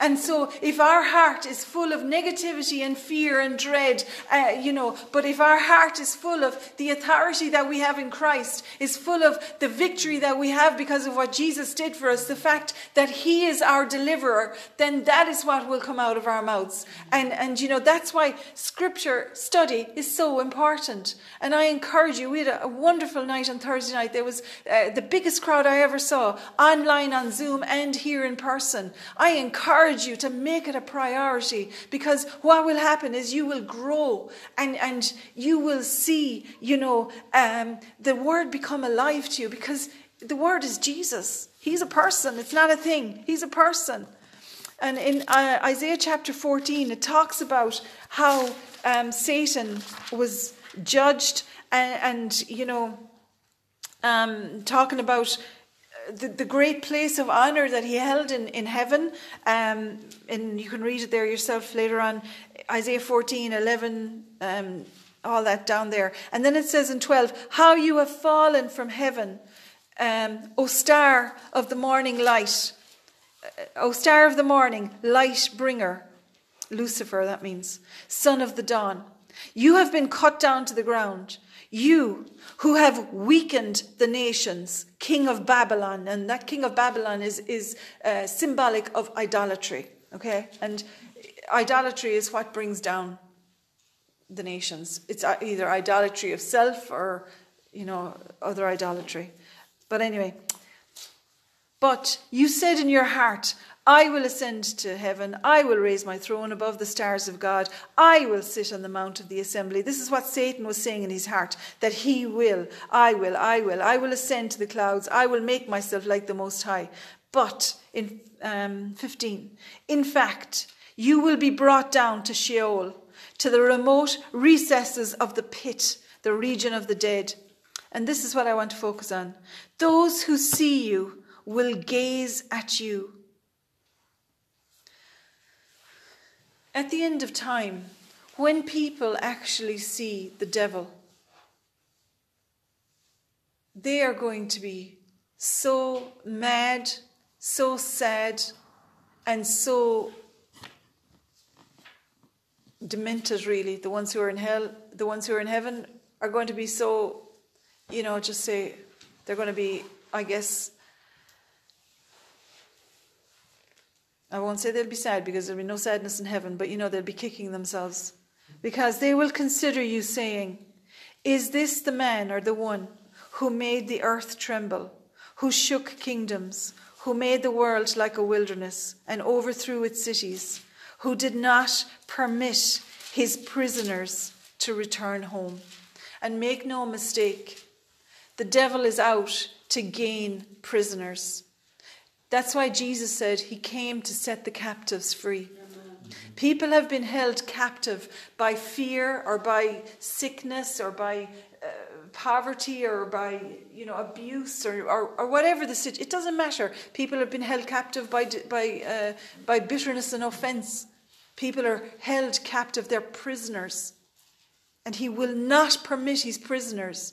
Speaker 1: And so, if our heart is full of negativity and fear and dread, uh, you know, but if our heart is full of the authority that we have in Christ, is full of the victory that we have because of what Jesus did for us, the fact that He is our deliverer, then that is what will come out of our mouths. And, and you know, that's why scripture study is so important. And I encourage you, we had a, a wonderful night on Thursday night. There was uh, the biggest crowd I ever saw online on Zoom and here in person. I encourage encourage you to make it a priority because what will happen is you will grow and, and you will see, you know, um, the word become alive to you because the word is Jesus. He's a person, it's not a thing, he's a person. And in uh, Isaiah chapter 14, it talks about how um, Satan was judged and, and you know, um, talking about the, the great place of honor that he held in, in heaven, um, and you can read it there yourself later on, Isaiah 14, 11, um, all that down there. And then it says in 12, How you have fallen from heaven, um, O star of the morning light, uh, O star of the morning, light bringer, Lucifer, that means, son of the dawn. You have been cut down to the ground. You, who have weakened the nations, king of Babylon. And that king of Babylon is, is uh, symbolic of idolatry, okay? And idolatry is what brings down the nations. It's uh, either idolatry of self or, you know, other idolatry. But anyway, but you said in your heart, I will ascend to heaven. I will raise my throne above the stars of God. I will sit on the mount of the assembly. This is what Satan was saying in his heart that he will, I will, I will, I will ascend to the clouds. I will make myself like the Most High. But in um, 15, in fact, you will be brought down to Sheol, to the remote recesses of the pit, the region of the dead. And this is what I want to focus on. Those who see you will gaze at you at the end of time, when people actually see the devil, they are going to be so mad, so sad, and so demented, really. The ones who are in hell, the ones who are in heaven are going to be so, you know, just say, they're going to be, I guess, I won't say they'll be sad because there'll be no sadness in heaven, but you know, they'll be kicking themselves because they will consider you saying, Is this the man or the one who made the earth tremble, who shook kingdoms, who made the world like a wilderness and overthrew its cities, who did not permit his prisoners to return home? And make no mistake, the devil is out to gain prisoners. That's why Jesus said he came to set the captives free. People have been held captive by fear or by sickness or by uh, poverty or by you know abuse or, or, or whatever the situation. It doesn't matter. People have been held captive by by uh, by bitterness and offence. People are held captive. They're prisoners, and He will not permit His prisoners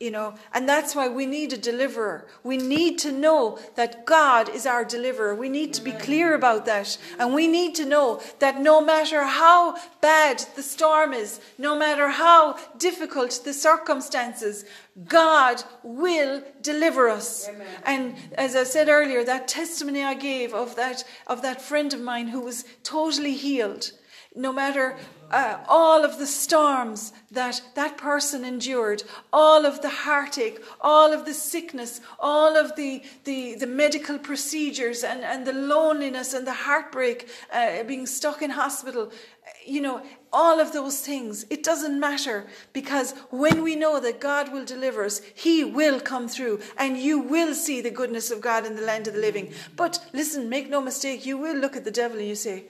Speaker 1: you know, and that's why we need a deliverer. We need to know that God is our deliverer. We need to be clear about that. And we need to know that no matter how bad the storm is, no matter how difficult the circumstances, God will deliver us.
Speaker 3: Amen.
Speaker 1: And as I said earlier, that testimony I gave of that, of that friend of mine who was totally healed, no matter uh, all of the storms that that person endured, all of the heartache, all of the sickness, all of the, the, the medical procedures and, and the loneliness and the heartbreak, uh, being stuck in hospital, uh, you know, all of those things. It doesn't matter because when we know that God will deliver us, He will come through and you will see the goodness of God in the land of the living. But listen, make no mistake, you will look at the devil and you say,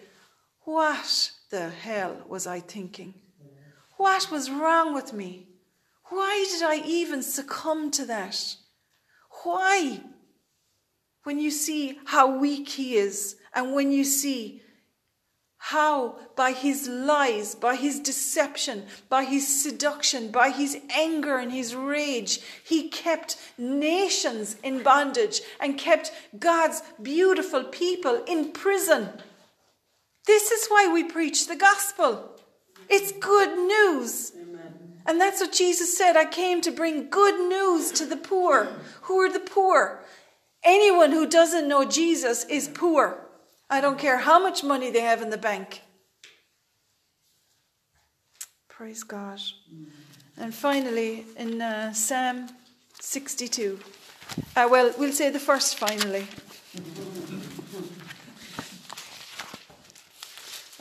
Speaker 1: What? the hell was I thinking? What was wrong with me? Why did I even succumb to that? Why? When you see how weak he is, and when you see how by his lies, by his deception, by his seduction, by his anger and his rage, he kept nations in bondage and kept God's beautiful people in prison. This is why we preach the gospel. It's good news. Amen. And that's what Jesus said. I came to bring good news to the poor. Who are the poor? Anyone who doesn't know Jesus is poor. I don't care how much money they have in the bank. Praise God. And finally, in uh, Psalm 62, uh, well, we'll say the first finally.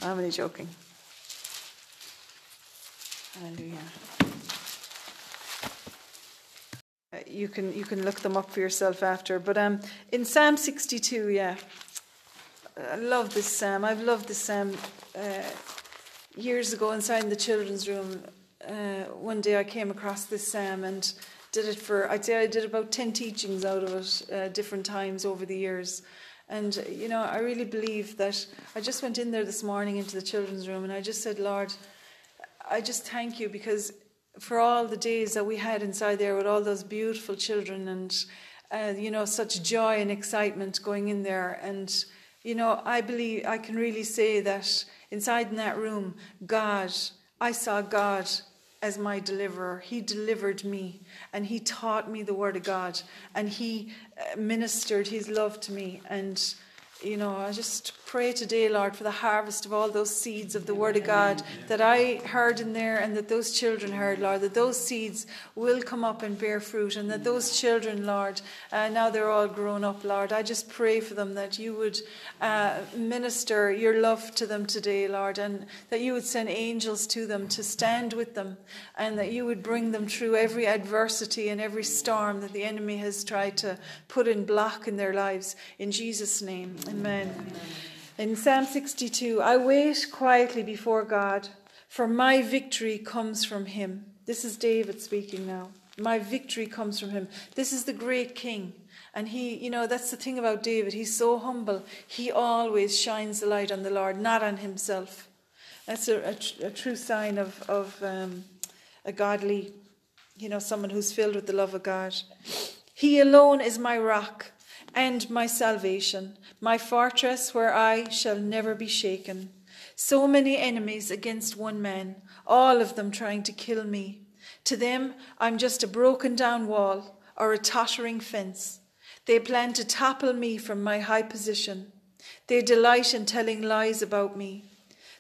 Speaker 1: I'm only joking. Hallelujah. Uh, you can you can look them up for yourself after, but um, in Psalm 62, yeah, I love this Psalm. I've loved this Psalm uh, years ago inside in the children's room. Uh, one day I came across this Psalm and did it for I'd say I did about ten teachings out of it, uh, different times over the years. And, you know, I really believe that I just went in there this morning into the children's room and I just said, Lord, I just thank you because for all the days that we had inside there with all those beautiful children and, uh, you know, such joy and excitement going in there. And, you know, I believe I can really say that inside in that room, God, I saw God as my deliverer. He delivered me and He taught me the Word of God and He uh, ministered His love to me. And, you know, I just pray today, Lord, for the harvest of all those seeds of the Word of God that I heard in there and that those children heard, Lord, that those seeds will come up and bear fruit, and that those children, Lord, uh, now they're all grown up, Lord. I just pray for them that you would uh, minister your love to them today, Lord, and that you would send angels to them to stand with them, and that you would bring them through every adversity and every storm that the enemy has tried to put in block in their lives. In Jesus' name, amen. amen. In Psalm 62, I wait quietly before God, for my victory comes from him. This is David speaking now. My victory comes from him. This is the great king. And he, you know, that's the thing about David. He's so humble. He always shines the light on the Lord, not on himself. That's a, a, a true sign of, of um, a godly, you know, someone who's filled with the love of God. He alone is my rock and my salvation, my fortress where I shall never be shaken. So many enemies against one man, all of them trying to kill me. To them, I'm just a broken down wall or a tottering fence. They plan to topple me from my high position. They delight in telling lies about me.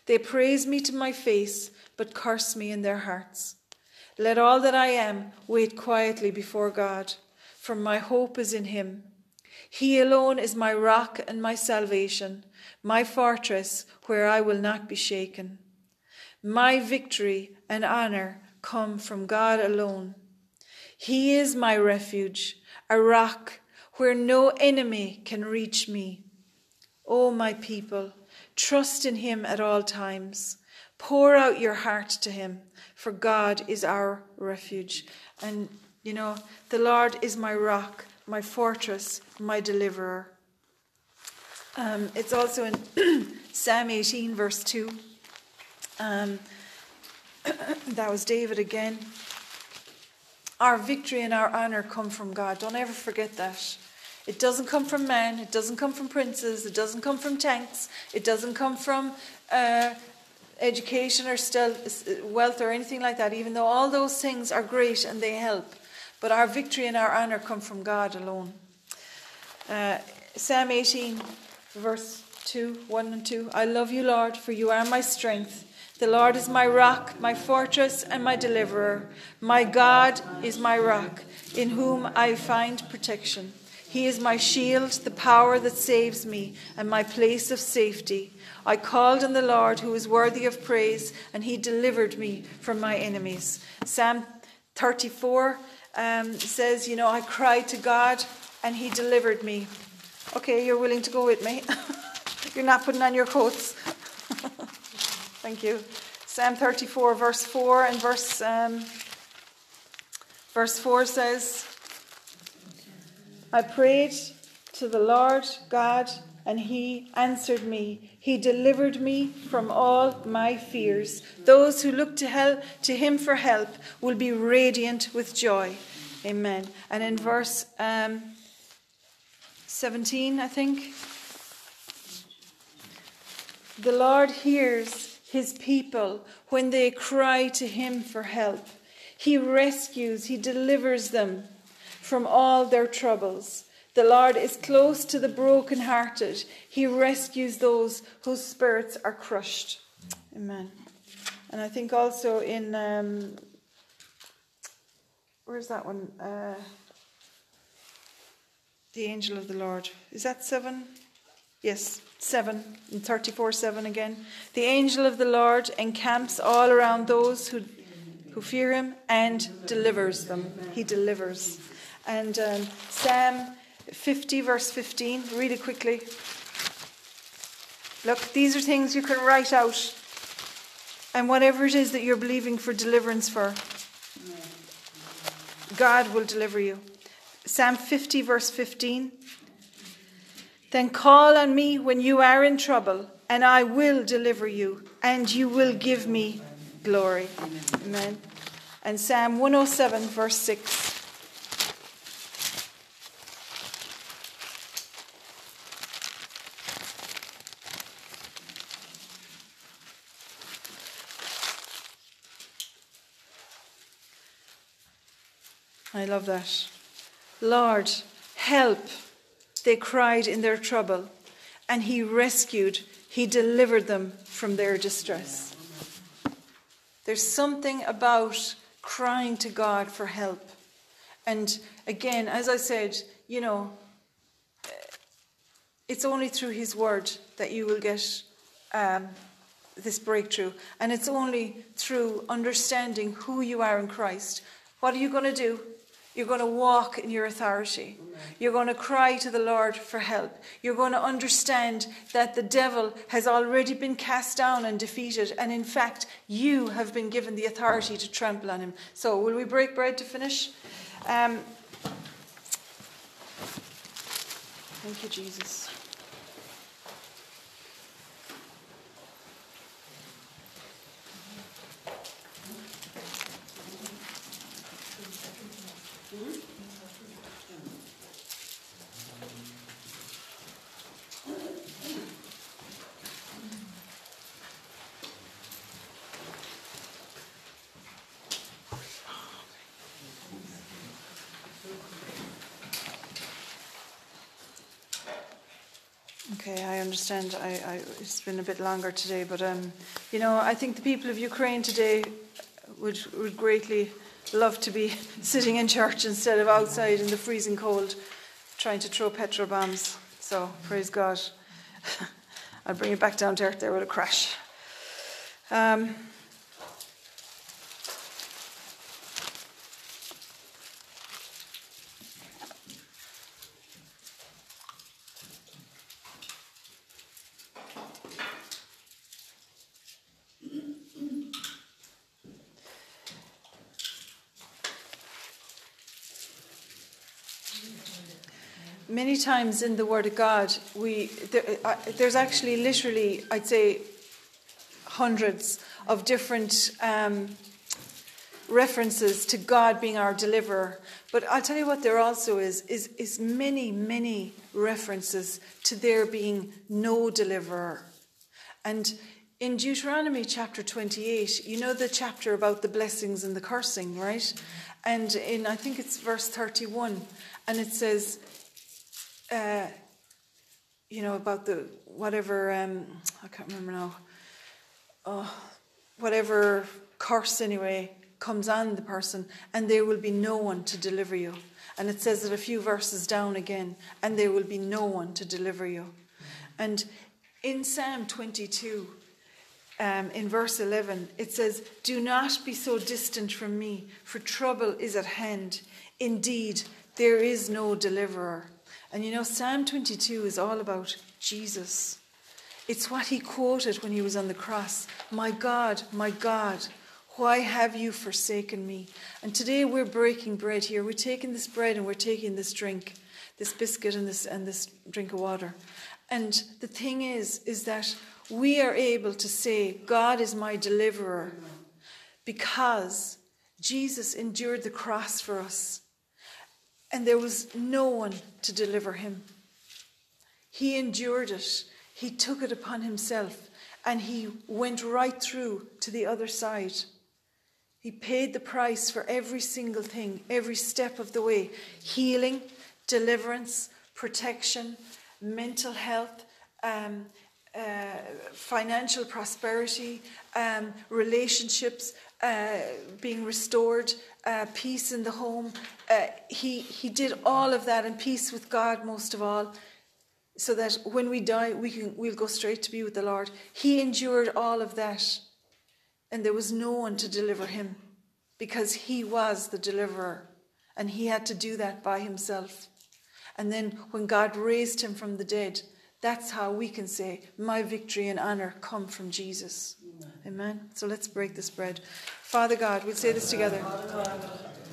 Speaker 1: They praise me to my face, but curse me in their hearts. Let all that I am wait quietly before God, for my hope is in Him. He alone is my rock and my salvation, my fortress where I will not be shaken. My victory and honor come from God alone. He is my refuge, a rock where no enemy can reach me. O oh, my people, trust in him at all times. Pour out your heart to him, for God is our refuge. And you know, the Lord is my rock my fortress, my deliverer. Um, it's also in Psalm 18, verse 2. Um, that was David again. Our victory and our honour come from God. Don't ever forget that. It doesn't come from men. it doesn't come from princes, it doesn't come from tanks, it doesn't come from uh, education or wealth or anything like that, even though all those things are great and they help. But our victory and our honour come from God alone. Uh, Psalm 18, verse 2, 1 and 2. I love you, Lord, for you are my strength. The Lord is my rock, my fortress, and my deliverer. My God is my rock, in whom I find protection. He is my shield, the power that saves me, and my place of safety. I called on the Lord, who is worthy of praise, and he delivered me from my enemies. Psalm 34, um, says, you know, I cried to God and he delivered me. Okay, you're willing to go with me. you're not putting on your coats. Thank you. Psalm 34, verse 4 and verse, um, verse 4 says, I prayed to the Lord God and he answered me. He delivered me from all my fears. Those who look to, to him for help will be radiant with joy. Amen. And in verse um, 17, I think, the Lord hears his people when they cry to him for help. He rescues, he delivers them from all their troubles. The Lord is close to the brokenhearted. He rescues those whose spirits are crushed. Amen. And I think also in, um, where's that one? Uh, the angel of the Lord. Is that seven? Yes, seven. And 34 7 again. The angel of the Lord encamps all around those who, who fear him and delivers them. He delivers. And um, Psalm 50, verse 15, read it quickly. Look, these are things you can write out. And whatever it is that you're believing for deliverance for, God will deliver you. Psalm 50, verse 15. Then call on me when you are in trouble, and I will deliver you, and you will give me glory. Amen.
Speaker 3: Amen.
Speaker 1: And Psalm 107, verse 6. I love that. Lord, help, they cried in their trouble, and He rescued, He delivered them from their distress. There's something about crying to God for help. And again, as I said, you know, it's only through His Word that you will get um, this breakthrough. And it's only through understanding who you are in Christ. What are you going to do? You're going to walk in your authority. You're going to cry to the Lord for help. You're going to understand that the devil has already been cast down and defeated. And in fact, you have been given the authority to trample on him. So, will we break bread to finish? Um, thank you, Jesus. understand. I, I, it's been a bit longer today, but um, you know, I think the people of Ukraine today would, would greatly love to be sitting in church instead of outside in the freezing cold trying to throw petrol bombs. So, praise God. I'll bring it back down to earth there with a crash. Um, times in the Word of God, we there, uh, there's actually literally, I'd say, hundreds of different um, references to God being our deliverer. But I'll tell you what there also is, is is many, many references to there being no deliverer. And in Deuteronomy chapter 28, you know the chapter about the blessings and the cursing, right? And in, I think it's verse 31, and it says, uh, you know, about the whatever, um, I can't remember now, oh, whatever curse anyway comes on the person, and there will be no one to deliver you. And it says it a few verses down again, and there will be no one to deliver you. And in Psalm 22, um, in verse 11, it says, Do not be so distant from me, for trouble is at hand. Indeed, there is no deliverer. And you know, Psalm 22 is all about Jesus. It's what he quoted when he was on the cross My God, my God, why have you forsaken me? And today we're breaking bread here. We're taking this bread and we're taking this drink, this biscuit and this, and this drink of water. And the thing is, is that we are able to say, God is my deliverer because Jesus endured the cross for us and there was no one to deliver him. He endured it, he took it upon himself, and he went right through to the other side. He paid the price for every single thing, every step of the way healing, deliverance, protection, mental health, um, uh, financial prosperity, um, relationships uh, being restored, uh, peace in the home. Uh, he, he did all of that and peace with God most of all, so that when we die, we can, we'll go straight to be with the Lord. He endured all of that, and there was no one to deliver him because he was the deliverer, and he had to do that by himself. And then when God raised him from the dead, that's how we can say, My victory and honor come from Jesus. Amen. Amen. So let's break this bread. Father God, we'll say this together.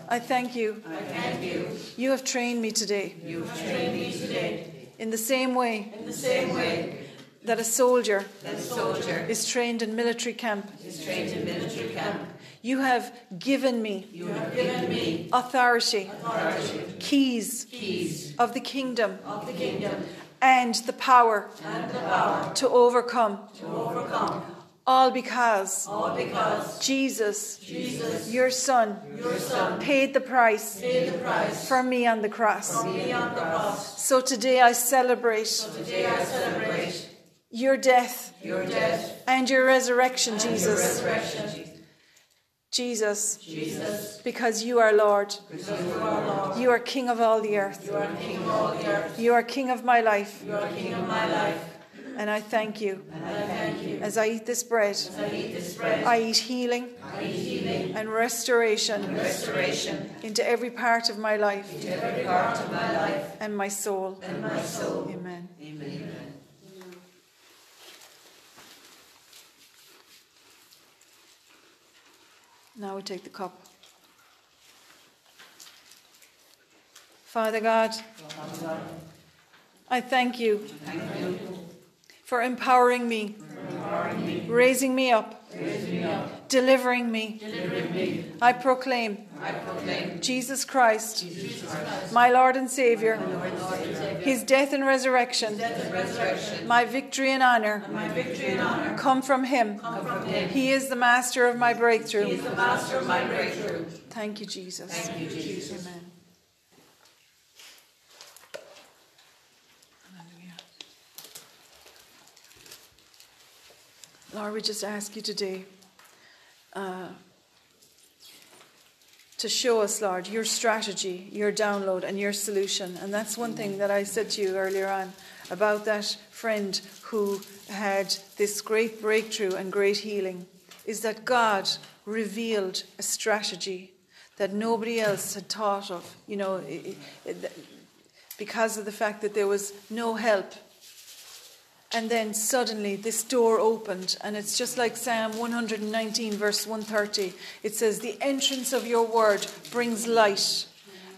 Speaker 1: I thank you. I thank
Speaker 3: you. You have trained me today. You have trained me
Speaker 1: today. In the same way. In the same
Speaker 3: way. That a soldier, that a
Speaker 1: soldier is trained in military camp. Is trained in
Speaker 3: military camp. You have given me, you have
Speaker 1: given me authority, authority keys,
Speaker 3: keys of the kingdom, of the kingdom
Speaker 1: and, the power, and the
Speaker 3: power to overcome, to overcome
Speaker 1: all because, All because
Speaker 3: Jesus,
Speaker 1: Jesus your, son,
Speaker 3: your Son,
Speaker 1: paid the price,
Speaker 3: paid the price
Speaker 1: for, me on the cross.
Speaker 3: on the cross.
Speaker 1: So today I celebrate, so
Speaker 3: today
Speaker 1: I celebrate
Speaker 3: your, death, your
Speaker 1: death and your resurrection,
Speaker 3: and Jesus. Your resurrection. Jesus,
Speaker 1: Jesus, because you are Lord.
Speaker 3: You are,
Speaker 1: you are King of all the earth.
Speaker 3: You are King of my life.
Speaker 1: And I thank
Speaker 3: you.
Speaker 1: As, I eat this bread, I eat
Speaker 3: healing,
Speaker 1: and, restoration
Speaker 3: and restoration
Speaker 1: into every part of my life,
Speaker 3: of
Speaker 1: my life
Speaker 3: and, my soul. and
Speaker 1: my soul. Amen.
Speaker 3: Amen.
Speaker 1: Now we take the cup. Father God, Father God I
Speaker 3: thank you. Thank you
Speaker 1: for empowering
Speaker 3: me, empowering me.
Speaker 1: Raising, me up,
Speaker 3: me delivering
Speaker 1: me. Delivering me. I,
Speaker 3: proclaim,
Speaker 1: I proclaim
Speaker 3: Jesus Christ, Jesus
Speaker 1: Christ my Lord and Saviour, His
Speaker 3: death and resurrection, death and
Speaker 1: resurrection my victory and honour, come,
Speaker 3: come from Him.
Speaker 1: He is the master of my breakthrough. Of my
Speaker 3: breakthrough. Thank, you, Thank
Speaker 1: you, Jesus. Amen. Lord, we just ask you today uh, to show us, Lord, your strategy, your download, and your solution. And that's one thing that I said to you earlier on about that friend who had this great breakthrough and great healing is that God revealed a strategy that nobody else had thought of, you know, because of the fact that there was no help and then suddenly this door opened, and it's just like Psalm 119, verse 130. It says, The entrance of your word brings light.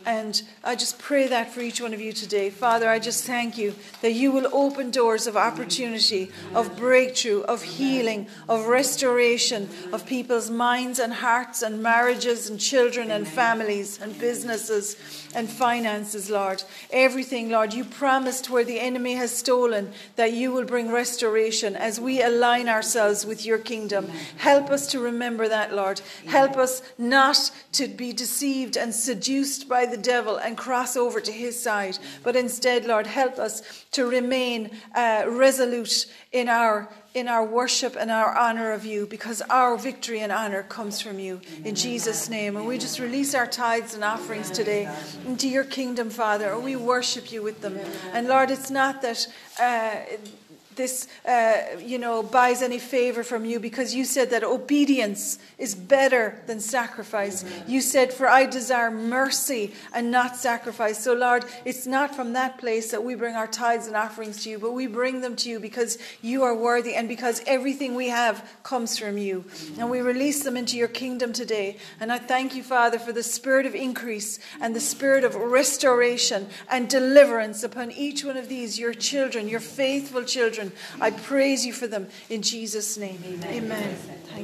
Speaker 1: And I just pray that for each one of you today. Father, I just thank you that you will open doors of opportunity, of breakthrough, of healing, of restoration of people's minds and hearts and marriages and children and families and businesses and finances, Lord. Everything, Lord, you promised where the enemy has stolen that you will bring restoration as we align ourselves with your kingdom. Help us to remember that, Lord. Help us not to be deceived and seduced by the devil and cross over to his side, but instead, Lord, help us to remain uh, resolute in our in our worship and our honor of you because our victory and honor comes from you. In Jesus' name. And we just release our tithes and offerings today into your kingdom, Father, and we worship you with them. And Lord, it's not that. Uh, this, uh, you know, buys any favor from you because you said that obedience is better than sacrifice. Mm-hmm. You said, For I desire mercy and not sacrifice. So, Lord, it's not from that place that we bring our tithes and offerings to you, but we bring them to you because you are worthy and because everything we have comes from you. Mm-hmm. And we release them into your kingdom today. And I thank you, Father, for the spirit of increase and the spirit of restoration and deliverance upon each one of these, your children, your faithful children children. I praise you for them. In Jesus' name, amen.
Speaker 3: amen. amen.